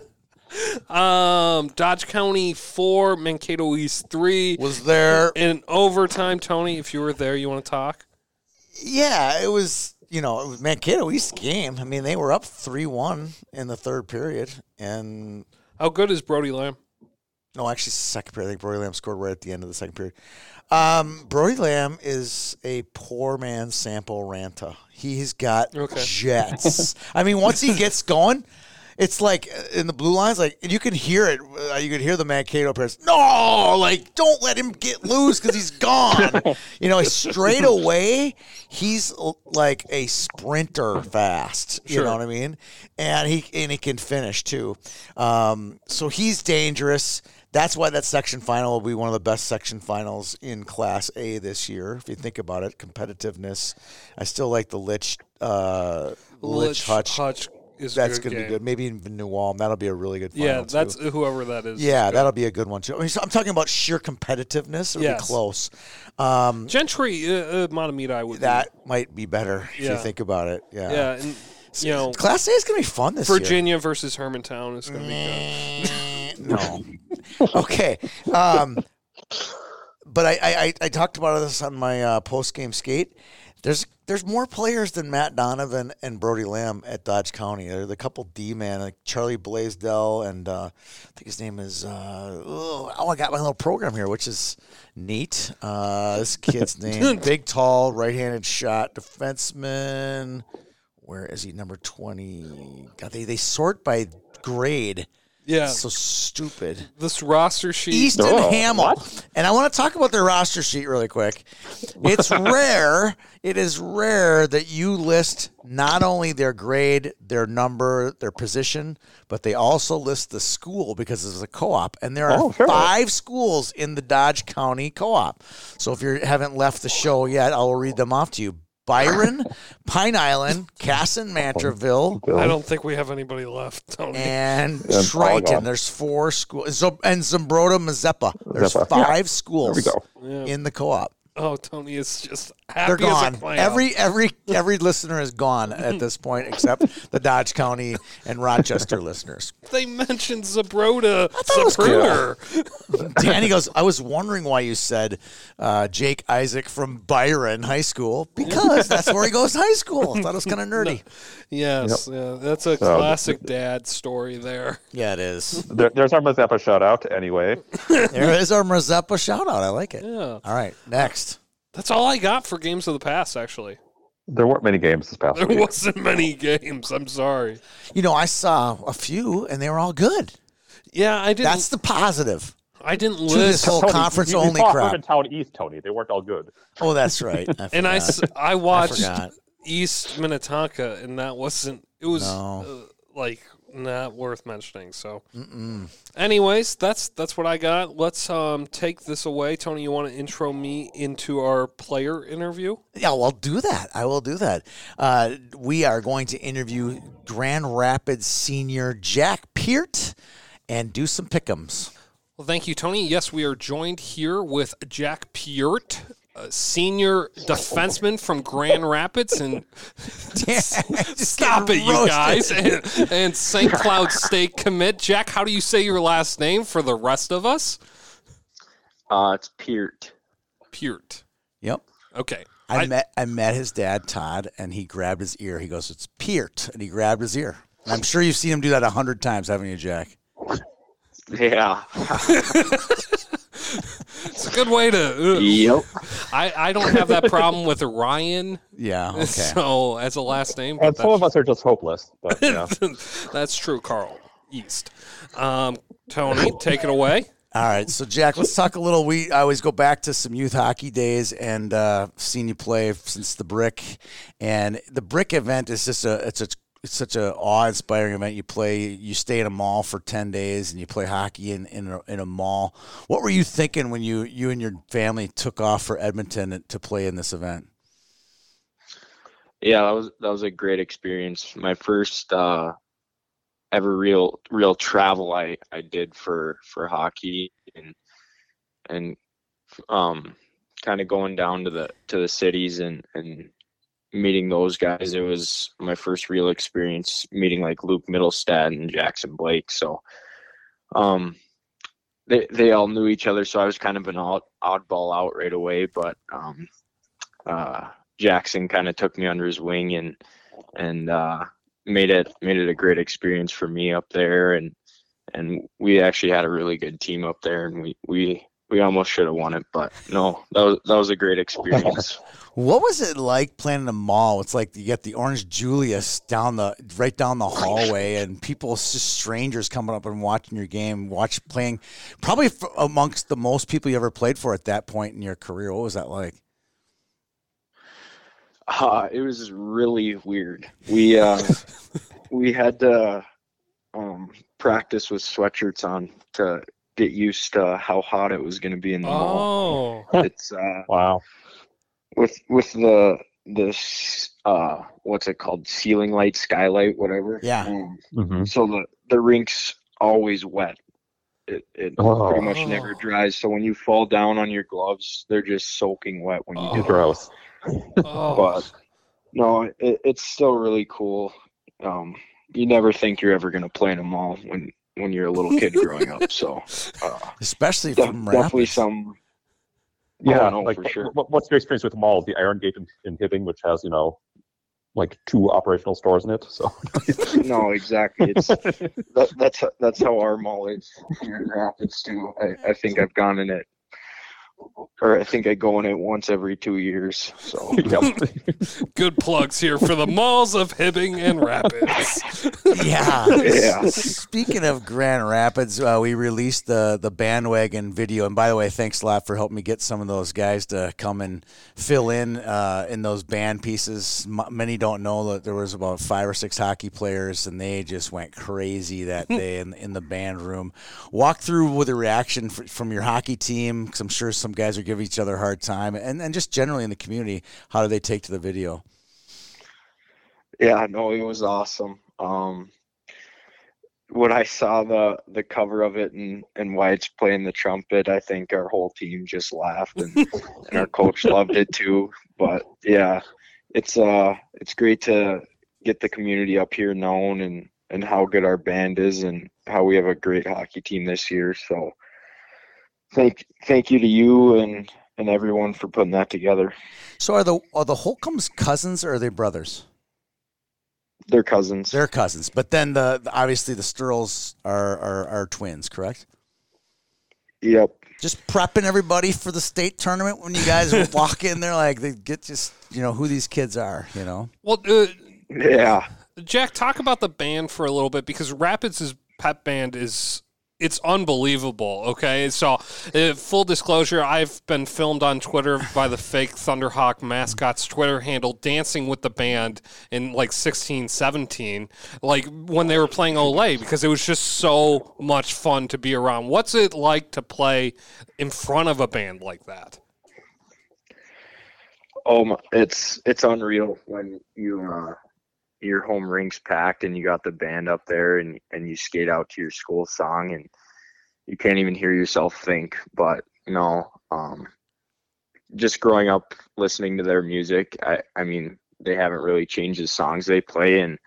um, Dodge County four, Mankato East three. was there. In overtime, Tony, if you were there, you want to talk? Yeah, it was, you know, it was Mankato East game. I mean, they were up 3 1 in the third period. And How good is Brody Lamb? No, actually, second period. I think Brody Lamb scored right at the end of the second period. Um, Brody Lamb is a poor man Sampo Ranta. He's got Okay. jets. *laughs* I mean, once he gets going, it's like uh, in the blue lines, like and you can hear it. Uh, you can hear the Mankato players. No, like don't let him get loose because he's gone. *laughs* you know, straight away, he's like a sprinter fast. You Sure. know what I mean? And he and he can finish too. Um, so he's dangerous. That's why that section final will be one of the best section finals in Class A this year. If you think about it, competitiveness. I still like the Lich, uh, Lich, Hutch. Hutch is That's going to be good. Maybe even New Ulm. That'll be a really good final. Yeah, too. that's whoever that is. yeah, that'll be a good one too. I mean, so I'm talking about sheer competitiveness. It'll Yes. be close. Um, Gentry, uh, uh, Mahtomedi would that might be better if you think about it. Yeah. Yeah, and you know, Class A is going to be fun this year. Virginia versus Hermantown is going to be good. no. *laughs* okay. Um, but I, I, I, I talked about this on my uh, post game skate. There's there's more players than Matt Donovan and Brody Lamb at Dodge County. There's a couple D man like Charlie Blaisdell and uh, I think his name is uh, oh, oh, I got my little program here, which is neat. Uh, this kid's *laughs* name, big, tall, right-handed shot defenseman. Where is he? Number twenty. God, they they sort by grade. Yeah, So stupid. this roster sheet. Easton Oh, Hamill. what? And I want to talk about their roster sheet really quick. It's *laughs* rare, it is rare that you list not only their grade, their number, their position, but they also list the school because it's a co op. And there are Oh, sure. five schools in the Dodge County co op. So if you haven't left the show yet, I will read them off to you. Byron, *laughs* Pine Island, Kasson, Mantorville, oh, I don't think we have anybody left, Tony. and Yeah, Triton. There's four schools. Zo- and Zumbrota Mazeppa. There's Mazeppa, five There schools we go. Yeah. in the co-op. *laughs* Oh, Tony is just They're happy as gone. a clam. Every every every listener is gone at this point, except the Dodge County and Rochester listeners. they mentioned Zumbrota thought it was cool. *laughs* Zapruder. Danny goes, I was wondering why you said uh, Jake Isaac from Byron High School because that's where he goes to high school. I thought it was kind *laughs* of nerdy. Yes, yeah, that's a So- classic dad story there. Yeah, it is. There, there's our Mazeppa shout out anyway. There is our Mazeppa shout out. I like it. Yeah, All right, next. That's all I got for games of the past. Actually, There weren't many games this past there week. wasn't many games. I'm sorry. You know, I saw a few and they were all good. Yeah, I didn't. That's the positive. I didn't to this whole Tony, conference you, you only saw crap. Town East, Tony. They weren't all good. Oh, that's right. *laughs* I and I, I watched forgot. East Minnetonka, and that wasn't. It was No. uh, like not worth mentioning. So, Mm-mm. anyways, that's that's what I got. Let's um take this away, Tony. You want to intro me into our player interview? Yeah, well, I'll do that. I will do that. Uh, we are going to interview Grand Rapids senior Jack Peart and do some pickums. Well, thank you, Tony. Yes, we are joined here with Jack Peart, a senior defenseman from Grand Rapids, and *laughs* *laughs* stop it, you guys, and, and St. Cloud State commit. Jack, how do you say your last name for the rest of us? Uh, it's Peart. Peart. Yep. Okay. I, I- met I met his dad Todd, and he grabbed his ear. He goes, "It's Peart," and he grabbed his ear. And I'm sure you've seen him do that a hundred times, haven't you, Jack? Yeah. *laughs* It's a good way to. yep. I, I don't have that problem with Ryan, Yeah. *laughs* Okay. so as a last name. And some of us are just hopeless. But yeah. *laughs* That's true, Carl East. Um, Tony, take it away. All right, so Jack, let's talk a little. We I always go back to some youth hockey days and uh, seen you play since the brick, and the brick event is just a it's a it's such an awe inspiring event. You play, you stay in a mall for ten days, and you play hockey in in a, in a mall. What were you thinking when you you and your family took off for Edmonton to play in this event? Yeah, that was that was a great experience. My first uh, ever real real travel I I did for for hockey and and um kind of going down to the to the cities and and meeting those guys. It was my first real experience meeting like Luke Mittelstadt and Jackson Blake. So um they they all knew each other, so I was kind of an odd, oddball out right away. But um, uh, Jackson kind of took me under his wing and and uh, made it made it a great experience for me up there. And and we actually had a really good team up there, and we we we almost should have won it, but no, that was that was a great experience. *laughs* What was it like playing in a mall? It's like you get the Orange Julius down the right down the hallway, and people, just strangers coming up and watching your game, watch playing. Probably f amongst the most people you ever played for at that point in your career. What was that like? Uh, it was really weird. We uh, *laughs* we had to um, practice with sweatshirts on to get used to how hot it was going to be in the mall. Oh, *laughs* It's uh, Wow. with with the this uh, what's it called, ceiling light, skylight, whatever. Yeah. Um, hmm so the the rink's always wet. It it Oh. pretty much never dries. So when you fall down on your gloves, they're just soaking wet when you Oh. do it. Gross. oh. But no, it, it's still really cool. Um, you never think you're ever gonna play in a mall when when you're a little kid *laughs* growing up. So uh, Especially def- from definitely Rapids. some. Yeah, Oh, no, like for sure. what, what's your experience with the mall? The Iron Gate in, in Hibbing, which has you know, like two operational stores in it. So *laughs* No, exactly. It's *laughs* that, that's that's how our mall is here in Rapids too. I, I think I've gone in it, or I think I go in it once every two years. So. *laughs* Good plugs here for the malls of Hibbing and Rapids. *laughs* Yeah. Yeah. Speaking of Grand Rapids, uh, we released the the bandwagon video, and by the way, thanks a lot for helping me get some of those guys to come and fill in uh, in those band pieces. M- many don't know that there was about five or six hockey players, and they just went crazy that day in, in the band room. Walk through with a reaction f- from your hockey team, because I'm sure some guys are giving each other a hard time, and and just generally in the community, how do they take to the video? Yeah, no, it was awesome. Um, when I saw the the cover of it and and White's playing the trumpet, I think our whole team just laughed and, *laughs* and our coach loved it too. But yeah, it's uh it's great to get the community up here known and and how good our band is and how we have a great hockey team this year. So thank thank you to you and and everyone for putting that together. So are the are the Holcombs cousins or are they brothers? They're cousins. They're cousins, but then the obviously the Sturls are are, are twins, correct? Yep. Just prepping everybody for the state tournament when you guys *laughs* walk in there, like they get just you know who these kids are, you know. Well, uh, Yeah. Jack, talk about the band for a little bit because Rapids' pep band is it's unbelievable. Okay, so uh, full disclosure, I've been filmed on Twitter by the *laughs* fake Thunderhawk mascot's Twitter handle dancing with the band in like 16, 17, like when they were playing Olay because it was just so much fun to be around. What's it like to play in front of a band like that? Oh, my, it's it's unreal when you uh, your home rink's packed and you got the band up there and and you skate out to your school song and you can't even hear yourself think. But no, um, just growing up listening to their music, I I mean they haven't really changed the songs they play and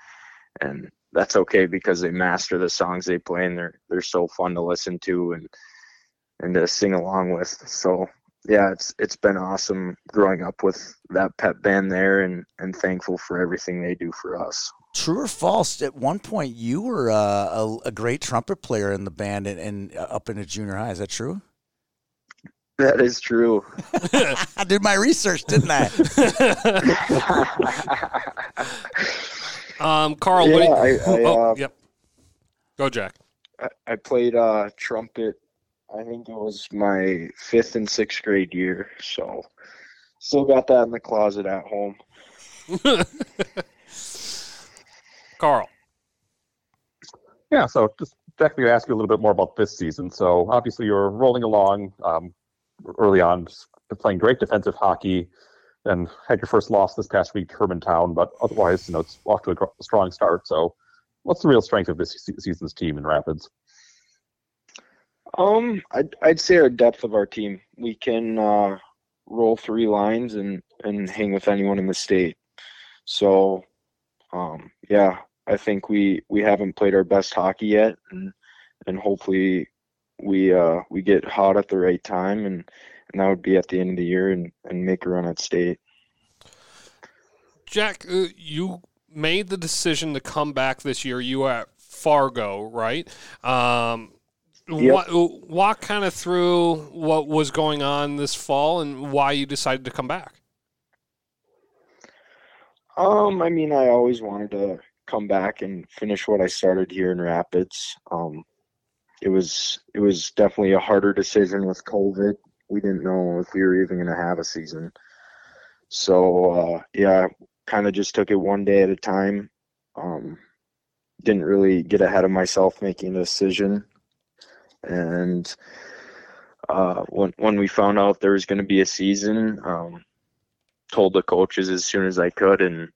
and that's okay because they master the songs they play and they're they're so fun to listen to and and to sing along with. So yeah, it's it's been awesome growing up with that pep band there, and and thankful for everything they do for us. True or false? At one point, you were uh, a, a great trumpet player in the band and, and uh, up into junior high. Is that true? That is true. *laughs* *laughs* I did my research, didn't I? *laughs* Um, Carl, Yeah, what do you, I- I, oh, uh, yep. Go, Jack. I, I played uh, trumpet. I think it was my fifth and sixth grade year, so still got that in the closet at home. *laughs* Carl. Yeah, so just Jack, to ask you a little bit more about this season. So obviously you're rolling along um, early on, playing great defensive hockey, and had your first loss this past week, to Hermantown. But otherwise, you know, it's off to a strong start. So, what's the real strength of this season's team in Rapids? Um, I'd I'd say our depth of our team. We can uh, roll three lines and and hang with anyone in the state. So, um, yeah, I think we we haven't played our best hockey yet, and and hopefully we uh we get hot at the right time, and and that would be at the end of the year, and and make a run at state. Jack, uh, you made the decision to come back this year. You were at Fargo, right? Um, Yep. wa- walk kind of through what was going on this fall and why you decided to come back. Um, I mean, I always wanted to come back and finish what I started here in Rapids. Um, it was it was definitely a harder decision with COVID. We didn't know if we were even going to have a season. So uh, yeah, kind of just took it one day at a time. Um, didn't really get ahead of myself making a decision. And uh, when when we found out there was going to be a season, um, told the coaches as soon as I could and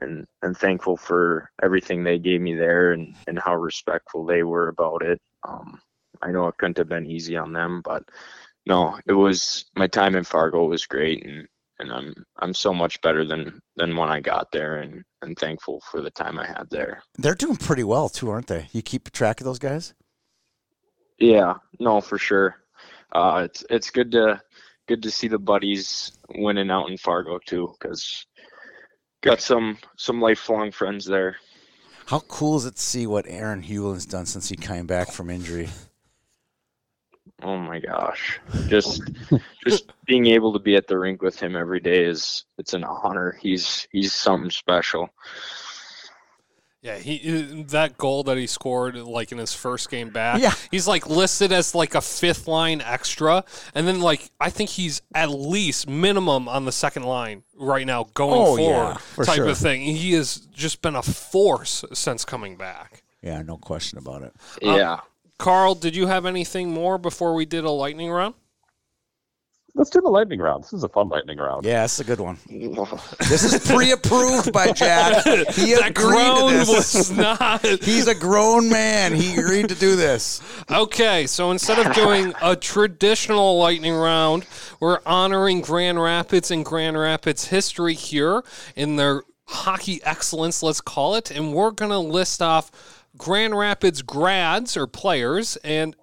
and and thankful for everything they gave me there and and how respectful they were about it. Um, I know it couldn't have been easy on them, but no, it was my time in Fargo was great and and I'm I'm so much better than than when I got there and and thankful for the time I had there. They're doing pretty well too, aren't they? You keep track of those guys. Yeah, no, for sure. Uh, it's it's good to good to see the buddies winning out in Fargo too, because got some some lifelong friends there. How cool is it to see what Aaron Hewlin's done since he came back from injury? Oh my gosh, just just *laughs* being able to be at the rink with him every day is it's an honor. He's he's something special. Yeah, he that goal that he scored like in his first game back. Yeah. he's like listed as like a fifth line extra, and then like I think he's at least minimum on the second line right now going Oh, forward yeah, for type sure. of thing. He has just been a force since coming back. Yeah, no question about it. Yeah. Um, Carl, did you have anything more before we did a lightning round? Let's do the lightning round. This is a fun lightning round. Yeah, it's a good one. *laughs* This is pre-approved by Jack. He that agreed to this. was not. He's a grown man. He agreed to do this. Okay, so instead of doing a traditional lightning round, we're honoring Grand Rapids and Grand Rapids history here in their hockey excellence, let's call it. And we're going to list off Grand Rapids grads or players. And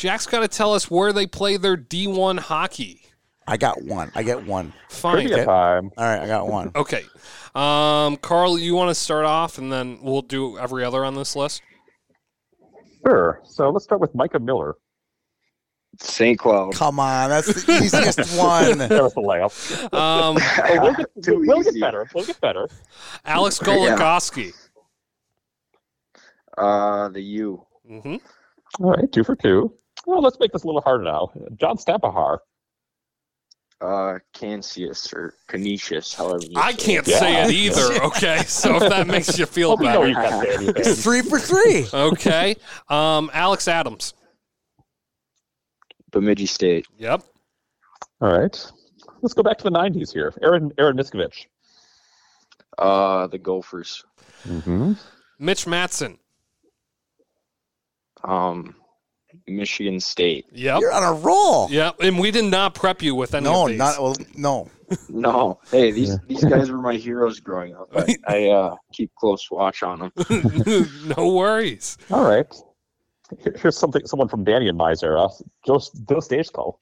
Jack's got to tell us where they play their D1 hockey. I got one. I get one. Fine. Trivia time. All right, I got one. Okay. Um, Carl, you want to start off and then we'll do every other on this list? Sure. So let's start with Micah Miller. St. Cloud. Come on, that's the easiest *laughs* one. That was the layup. Um, *laughs* Oh, we'll get, we'll get better. We'll get better. Alex Goligoski. Uh, the U. hmm All right, two for two. Well, let's make this a little harder now. John Stampahar. Uh, Canisius or Canisius, however you I say can't it. say Yeah. it either. *laughs* Okay, so if that makes you feel Well, we better. you can't say. Three for three. *laughs* Okay, um, Alex Adams. Bemidji State. Yep. All right. Let's go back to the 90s here. Aaron Aaron Niskovich. Uh, the Gophers. Mm-hmm. Mitch Matson. Um, Michigan State. Yep. You're on a roll. Yep. And we did not prep you with any No, of these. not well. No. No, hey, these Yeah. these guys were my heroes growing up. I, *laughs* I uh, keep close watch on them. *laughs* no worries. All right. Here's something someone from Danny and my era. Joe, Joe Stejskal.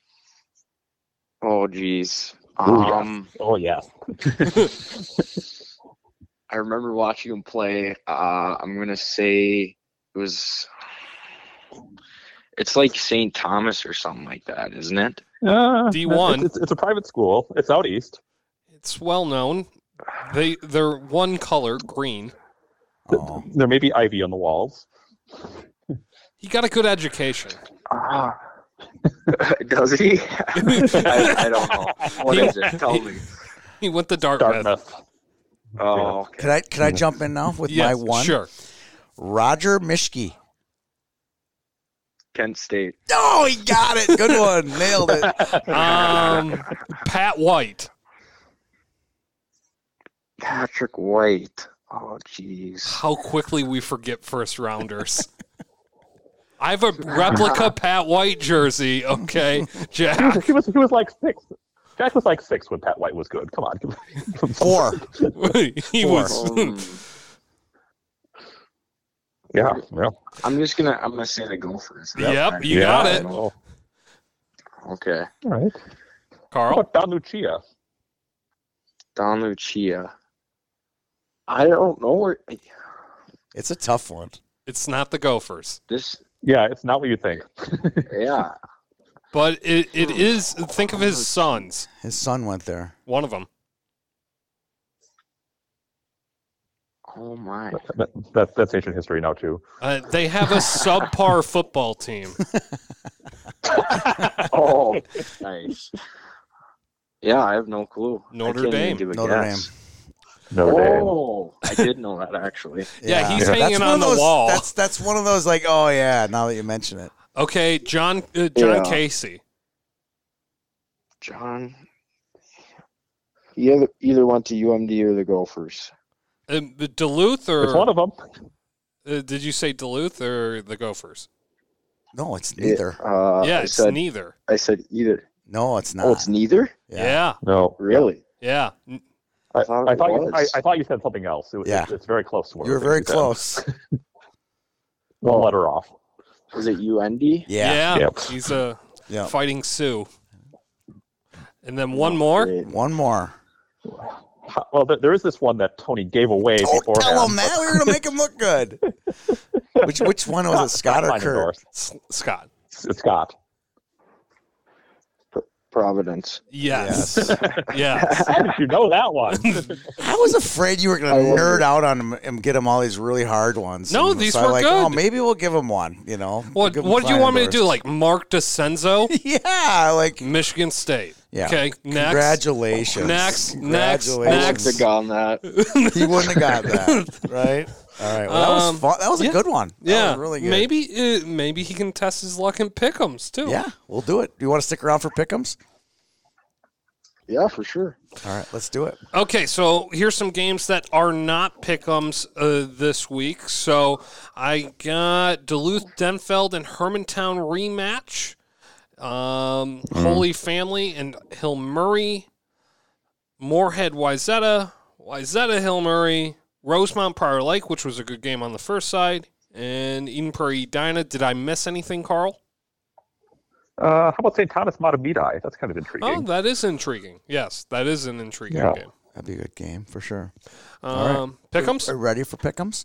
Oh, geez. Ooh, yeah. Um, Oh, yeah. *laughs* I remember watching him play. Uh, I'm gonna say it was. It's like St. Thomas or something like that, isn't it? Uh, D1. It's, it's, it's a private school. It's out east. It's well known. They they're one color, green. Oh. There may be ivy on the walls. He got a good education. Ah, *laughs* does he? *laughs* I, I don't know. What is it? Tell me. *laughs* He went to Dartmouth. Dartmouth. Oh, okay. Could I could I jump in now with my one? Sure. Roger Mishke. Kent State. Oh, he got it. Good one. Nailed it. *laughs* Um, Pat White. Patrick White. Oh, jeez. How quickly we forget first rounders. I have a replica Pat White jersey. Okay, He was, Jack. he was he was like six. Jack was like six when Pat White was good. Come on. *laughs* Four. *laughs* he Four. was. Um, Yeah. I'm just gonna. I'm gonna say the Gophers. Yep, you yeah, got it, know. Okay. All right. How Carl. about Don Lucia? Don Lucia. I don't know where It's a tough one. It's not the Gophers, this. Yeah, it's not what you think. *laughs* Yeah. but it, it is. Think of his sons. His son went there. One of them. Oh my. That, that, that's ancient history now too. Uh, they have a subpar football team. *laughs* Oh, nice. Yeah, I have no clue. I Notre can't even Dame. Notre guess. Notre Dame. Oh, I did know that actually. *laughs* Yeah, he's That's hanging one on of the those- wall. That's that's one of those like, oh yeah. Now that you mention it, Okay, John uh, John Yeah. Casey. John. He either, either went to UMD or the Gophers. Um, Duluth or It's one of them. uh, did you say Duluth or the Gophers? no, it's neither. Uh, yeah, I it's said, neither. I said either. No, it's not. Oh, it's neither. Yeah, yeah. No. Really? yeah. N- I, thought I thought you, I. I thought you said something else. It, Yeah. it's, it's very close. to what You were very think you said. close. *laughs* One letter off. Is it UND? Yeah. Yep. He's a Yeah. fighting Sioux. And then one more. One more. *laughs* Well, there, there is this one that Tony gave away Don't beforehand. tell him that. We were gonna make him look good. *laughs* Which which one was it? Scott or Kurt? S- Scott. It's Scott. Providence. Yes. yes. *laughs* *laughs* How did you know that one? *laughs* I was afraid you were gonna nerd out on him and get him all these really hard ones. No, And these so were like, good. Oh, maybe we'll give him one. You know. We'll What What do you want me to do? Like Mark DeCenzo, Yeah, like Michigan State. yeah. Okay. Next. Congratulations. Next, next, Congratulations. next. Have gone that. He wouldn't have got that, right? All right. Well, that Um, was fun. That was yeah. a good one. That Yeah. was really good. Maybe uh, maybe he can test his luck in pickums too. Yeah, we'll do it. Do you want to stick around for pickums? Yeah, for sure. All right, let's do it. Okay, so here's some games that are not pickums uh, this week. So I got Duluth, Denfeld, and Hermantown rematch. Um, Holy Family and Hill Murray, Moorhead, Wayzata, Wayzata, Hill Murray, Rosemount, Prior Lake, which was a good game on the first side, and Eden Prairie, Edina. Did I miss anything, Carl? Uh, how about St. Thomas Mahtomedi? That's kind of intriguing. Oh, that is intriguing. Yes, that is an intriguing Yeah. game. That'd be a good game for sure. right. Um, Pick'ems. Are you ready for pick'ems?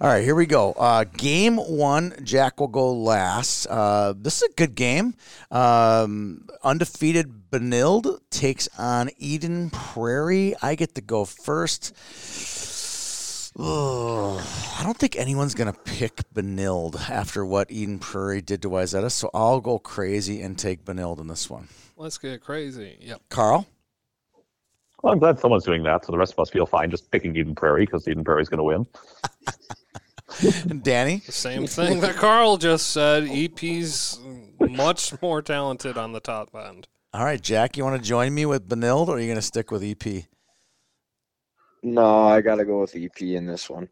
All right, here we go. Uh, game one, Jack will go last. Uh, this is a good game. Um, undefeated Benilde takes on Eden Prairie. I get to go first. Ugh, I don't think anyone's going to pick Benilde after what Eden Prairie did to Wayzata, so I'll go crazy and take Benilde in this one. Let's get crazy. Yep. Carl? Well, I'm glad someone's doing that, so the rest of us feel fine just picking Eden Prairie because Eden Prairie's going to win. *laughs* Danny? The same thing that Carl just said. EP's much more talented on the top end. All right, Jack, you want to join me with Benilde, or are you going to stick with E EP? No, I gotta go with EP in this one.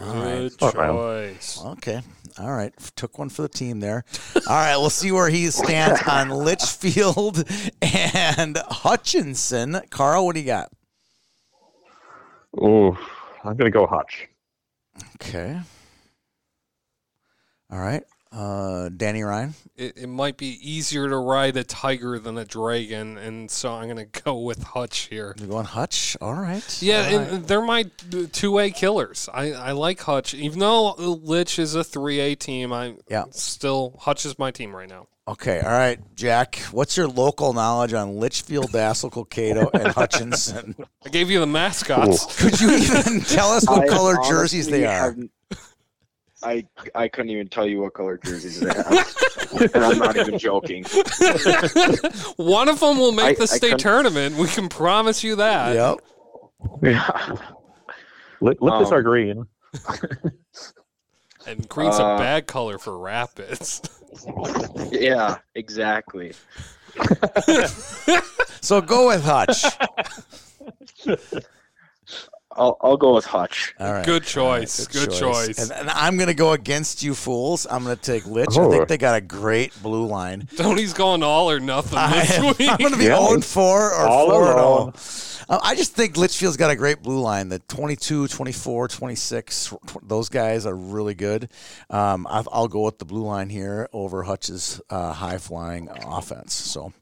All right. Good choice. Okay. All right. Took one for the team there. All right. We'll see where he stands on *laughs* Litchfield and Hutchinson. Carl, what do you got? Oh, I'm going to go Hutch. Okay. All right. Uh, Danny Ryan. It, it might be easier to ride a tiger than a dragon, and so I'm going *laughs* to go with Hutch here. You're going Hutch. All right. Yeah, All and they're my two way killers. I, I like Hutch, even though Lich is a three A team. I Yeah. still Hutch is my team right now. Okay. All right, Jack. What's your local knowledge on Litchfield, Dassel, Cokato, and *laughs* Hutchinson? I gave you the mascots. Could you even *laughs* tell us what I color jerseys they are? haven't- I I couldn't even tell you what color jerseys they have, and I'm not even joking. *laughs* One of them will make I- the state tournament. We can promise you that. Yep. Lip, lip is Um, our green. And green's a Uh, bad color for rapids. *laughs* Yeah, exactly. *laughs* So go with Hutch. I'll I'll go with Hutch. All right. Good choice. Good choice. And, and I'm going to go against you fools. I'm going to take Lich. I Oh. think they got a great blue line. Tony's going all or nothing I this am, week. I'm going to be Yeah. 0 and 4 or All 4 and alone. 0. Uh, I just think Litchfield's got a great blue line. The 22, 24, 26, tw- those guys are really good. Um, I'll, I'll go with the blue line here over Hutch's uh, high flying offense. So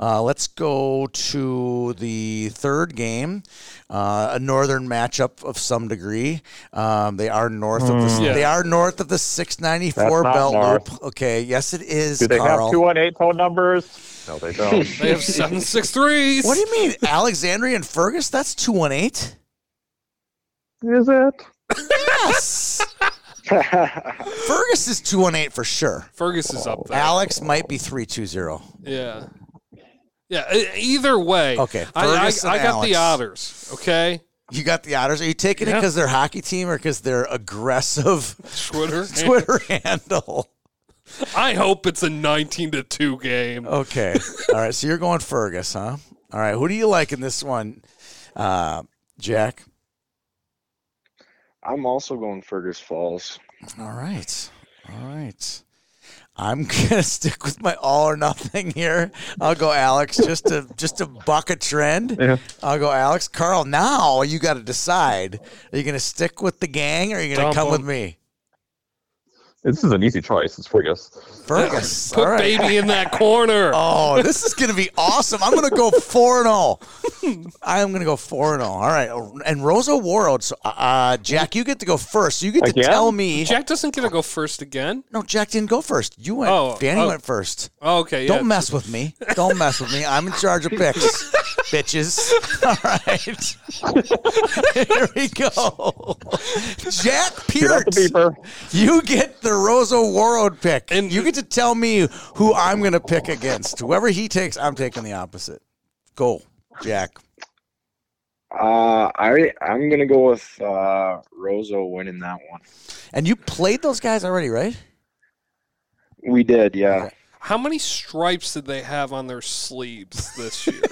uh, let's go to the third game, uh, a northern matchup of some degree. Um, they are north of the Yeah. they are north of the 694 belt north. loop. Okay, yes it is. Do they Carl. have two one eight phone numbers? No, they don't. *laughs* They have seven six threes. What do you mean, Alexandria and Fergus? That's two one eight. is it? Yes, *laughs* Fergus is two one eight for sure. Fergus is up there. Alex might be three two zero. Yeah. Yeah. Either way. Okay, I, I, I got the Alex. otters. Okay. You got the Otters. Are you taking it because they're hockey team or because they're aggressive Twitter. *laughs* Twitter handle? I hope it's a 19 to 2 game. Okay, all right. So you're going Fergus, huh? All right. Who do you like in this one, uh, Jack? I'm also going Fergus Falls. All right. All right. I'm *laughs* gonna stick with my all or nothing here. I'll go Alex just to just to buck a trend. Yeah. I'll go Alex. Carl, now you got to decide: are you gonna stick with the gang or are you gonna Dump come with me? This is an easy choice. It's Fergus. Fergus. *laughs* Put all right. baby in that *laughs* corner. Oh, this is gonna be awesome! I'm gonna go four and zero. *laughs* I'm gonna go four and zero. All right, and Roseau Warroad. So, uh, Jack, you get to go first. So you get to tell me. Jack doesn't get to go first again. No, Jack didn't go first. You went. Oh, Danny oh. went first. Oh, okay. Don't mess with me. Don't mess with me. I'm in charge of picks, bitches. *laughs* All right. *laughs* Here we go. Jack Get out the Pearts, beeper. you get the Roseau Warroad pick. And- And you get to tell me who I'm going to pick against. Whoever he takes, I'm taking the opposite. Go, Jack. Uh, I I'm gonna go with uh, Roseau winning that one. And you played those guys already, right? We did, yeah. How many stripes did they have on their sleeves this year? *laughs*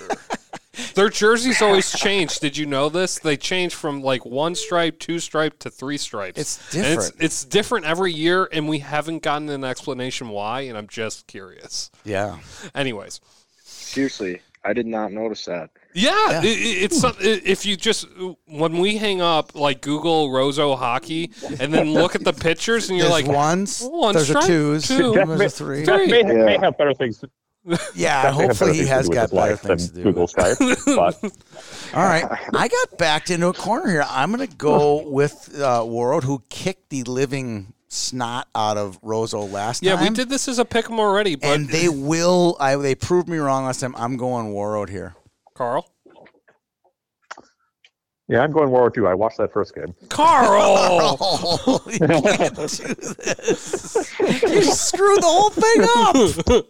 Their jerseys always change. Did you know this? They change from like one stripe, two stripe to three stripes. It's And different. It's, it's different every year, and we haven't gotten an explanation why. And I'm just curious. yeah. Anyways, Seriously, I did not notice that. yeah, Yeah. i- i- it's some, i- if you just when we hang up, like Google Roseau hockey, and then look at the pictures, and you're There's like, ones, one there's a stripe, twos, two. There's may, a three. Jeff may, may have better things. To, Yeah, *laughs* Jeff hopefully he has got better life than things to do. Google Skype. *laughs* All right, *laughs* I got backed into a corner here. I'm going to go with uh, Warroad, who kicked the living snot out of Roseau last night. yeah, time. we did this as a pick 'em already, but and they will. I they proved me wrong last time. I'm going Warroad here. Carl, yeah, I'm going World War II. I watched that first game. Carl, *laughs* you can't do this. You screwed the whole thing up.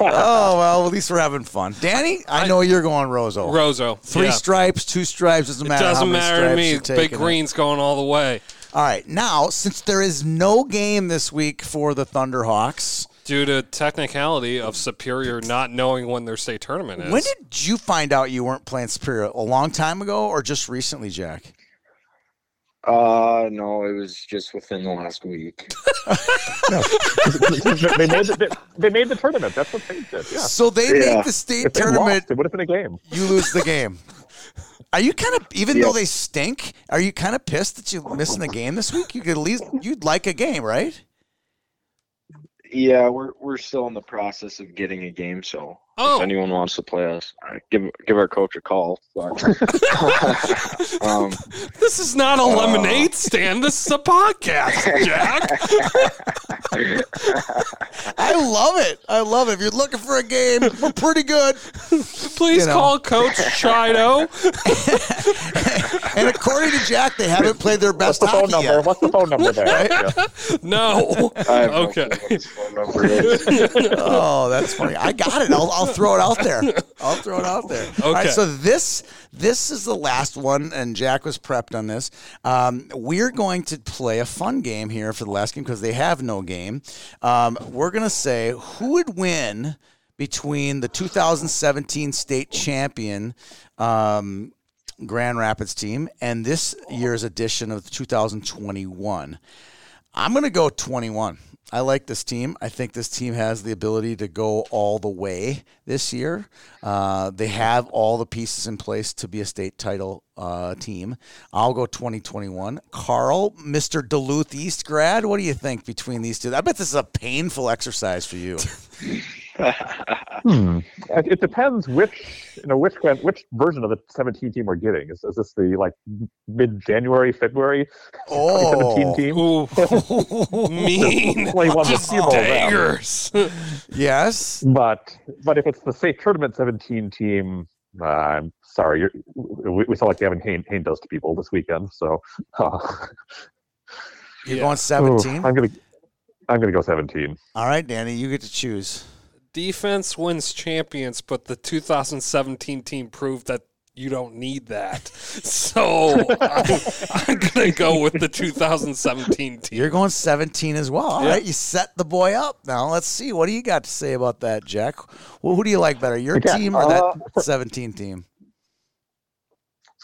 *laughs* oh well, at least we're having fun. Danny, I, I- know you're going Roseau. Roseau, Three yeah. stripes, two stripes doesn't matter. how doesn't many matter to stripes me. Big taking it. Green's going all the way All right, now since there is no game this week for the Thunderhawks, due to technicality of Superior not knowing when their state tournament is. when did you find out you weren't playing Superior? A long time ago, or just recently, Jack? Uh, no, it was just within the last week. *laughs* they made the, they, they made the tournament. That's what they did. Yeah. So they Yeah. make the state If they tournament. lost, it would have been a game. you lose the game. Are you kind of even though they stink? Are you kind of pissed that you're missing the game this week? You could at least you'd like a game, right? Yeah, we're we're still in the process of getting a game, so Oh. if anyone wants to play us, give give our coach a call. *laughs* Um, This is not a Uh. lemonade stand. This is a podcast, Jack. *laughs* I love it. I love it. If you're looking for a game, we're pretty good. Please You know. call Coach Chido. *laughs* And according to Jack, they haven't played their What's best the phone number? yet. What's the phone number there? Yeah. No. I have no Okay. clue what phone number is. Oh, that's funny. I got it. I'll, I'll throw it out there. *laughs* I'll throw it out there. All right. So this this is the last one, and Jack was prepped on this. Um, we're going to play a fun game here for the last game because they have no game. Um, we're going to say who would win between the 2017 state champion. Um, Grand Rapids team and this year's edition of 2021. I'm going to go 21. I like this team. I think this team has the ability to go all the way this year. Uh, they have all the pieces in place to be a state title uh, team. I'll go 2021. Carl, Mr. Duluth East grad, what do you think between these two? I bet this is a painful exercise for you. *laughs* Hmm. It it depends which you know which which version of the 17 team we're getting. Is, is this the like mid January February Oh. 17 team? Ooh, *laughs* *laughs* mean. Only one to Just see all daggers. yes. But but if it's the state tournament 17 team, uh, I'm sorry, you're, we, we saw like Gavin Hain, Hain does to people this weekend. So *laughs* uh, You're Yeah. going 17? I'm gonna I'm gonna go 17. All right, Danny, you get to choose. Defense wins champions, but the 2017 team proved that you don't need that. *laughs* So I'm, I'm going to go with the 2017 team. You're going 17 as well. All Yeah. right, you set the boy up. Now let's see. What do you got to say about that, Jack? Well, who do you like better, your Okay, team or uh, that 17 team?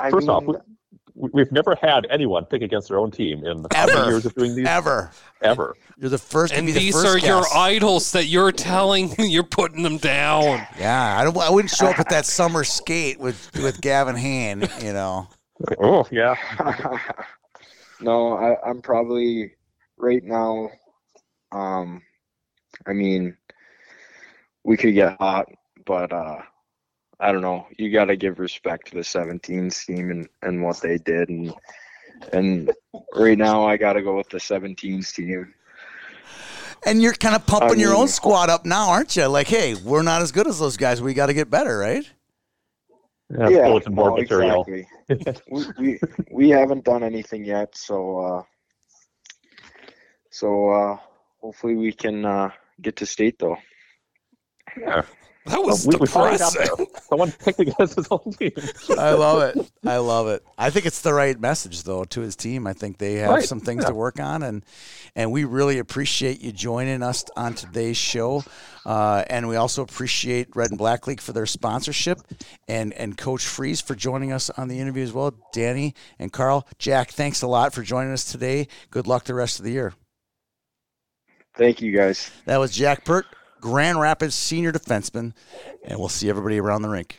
I First off, mean, we, we've never had anyone pick against their own team in how many Ever. years of doing these Ever. ever. You're the first And be the these first are your idols that you're telling *laughs* you're putting them down. Yeah, I don't. I wouldn't show up at that summer skate with with Gavin Hain. You know. Oh yeah. *laughs* no, I, I'm probably right now. Um, I mean, we could get hot, but uh, I don't know. You got to give respect to the 17s team and, and what they did, and and right now I got to go with the 17s team. And you're kind of pumping I your own squad up now, aren't you? Like, hey, we're not as good as those guys. We got to get better, right? Yeah, bulletin board no, exactly. we, we we haven't done anything yet, so uh, so uh, hopefully we can uh, get to state though. Yeah. That was we, we finally got depressing. there. *laughs* Someone picked against his own team. I love it. *laughs* I love it. I think it's the right message though to his team. I think they have Right. some things Yeah. to work on, and and we really appreciate you joining us on today's show. Uh, and we also appreciate Red and Black League for their sponsorship, and and Coach Fries for joining us on the interview as well. Danny and Carl, Jack, thanks a lot for joining us today. Good luck the rest of the year. Thank you guys. That was Jack Peart, Grand Rapids senior defenseman, and we'll see everybody around the rink.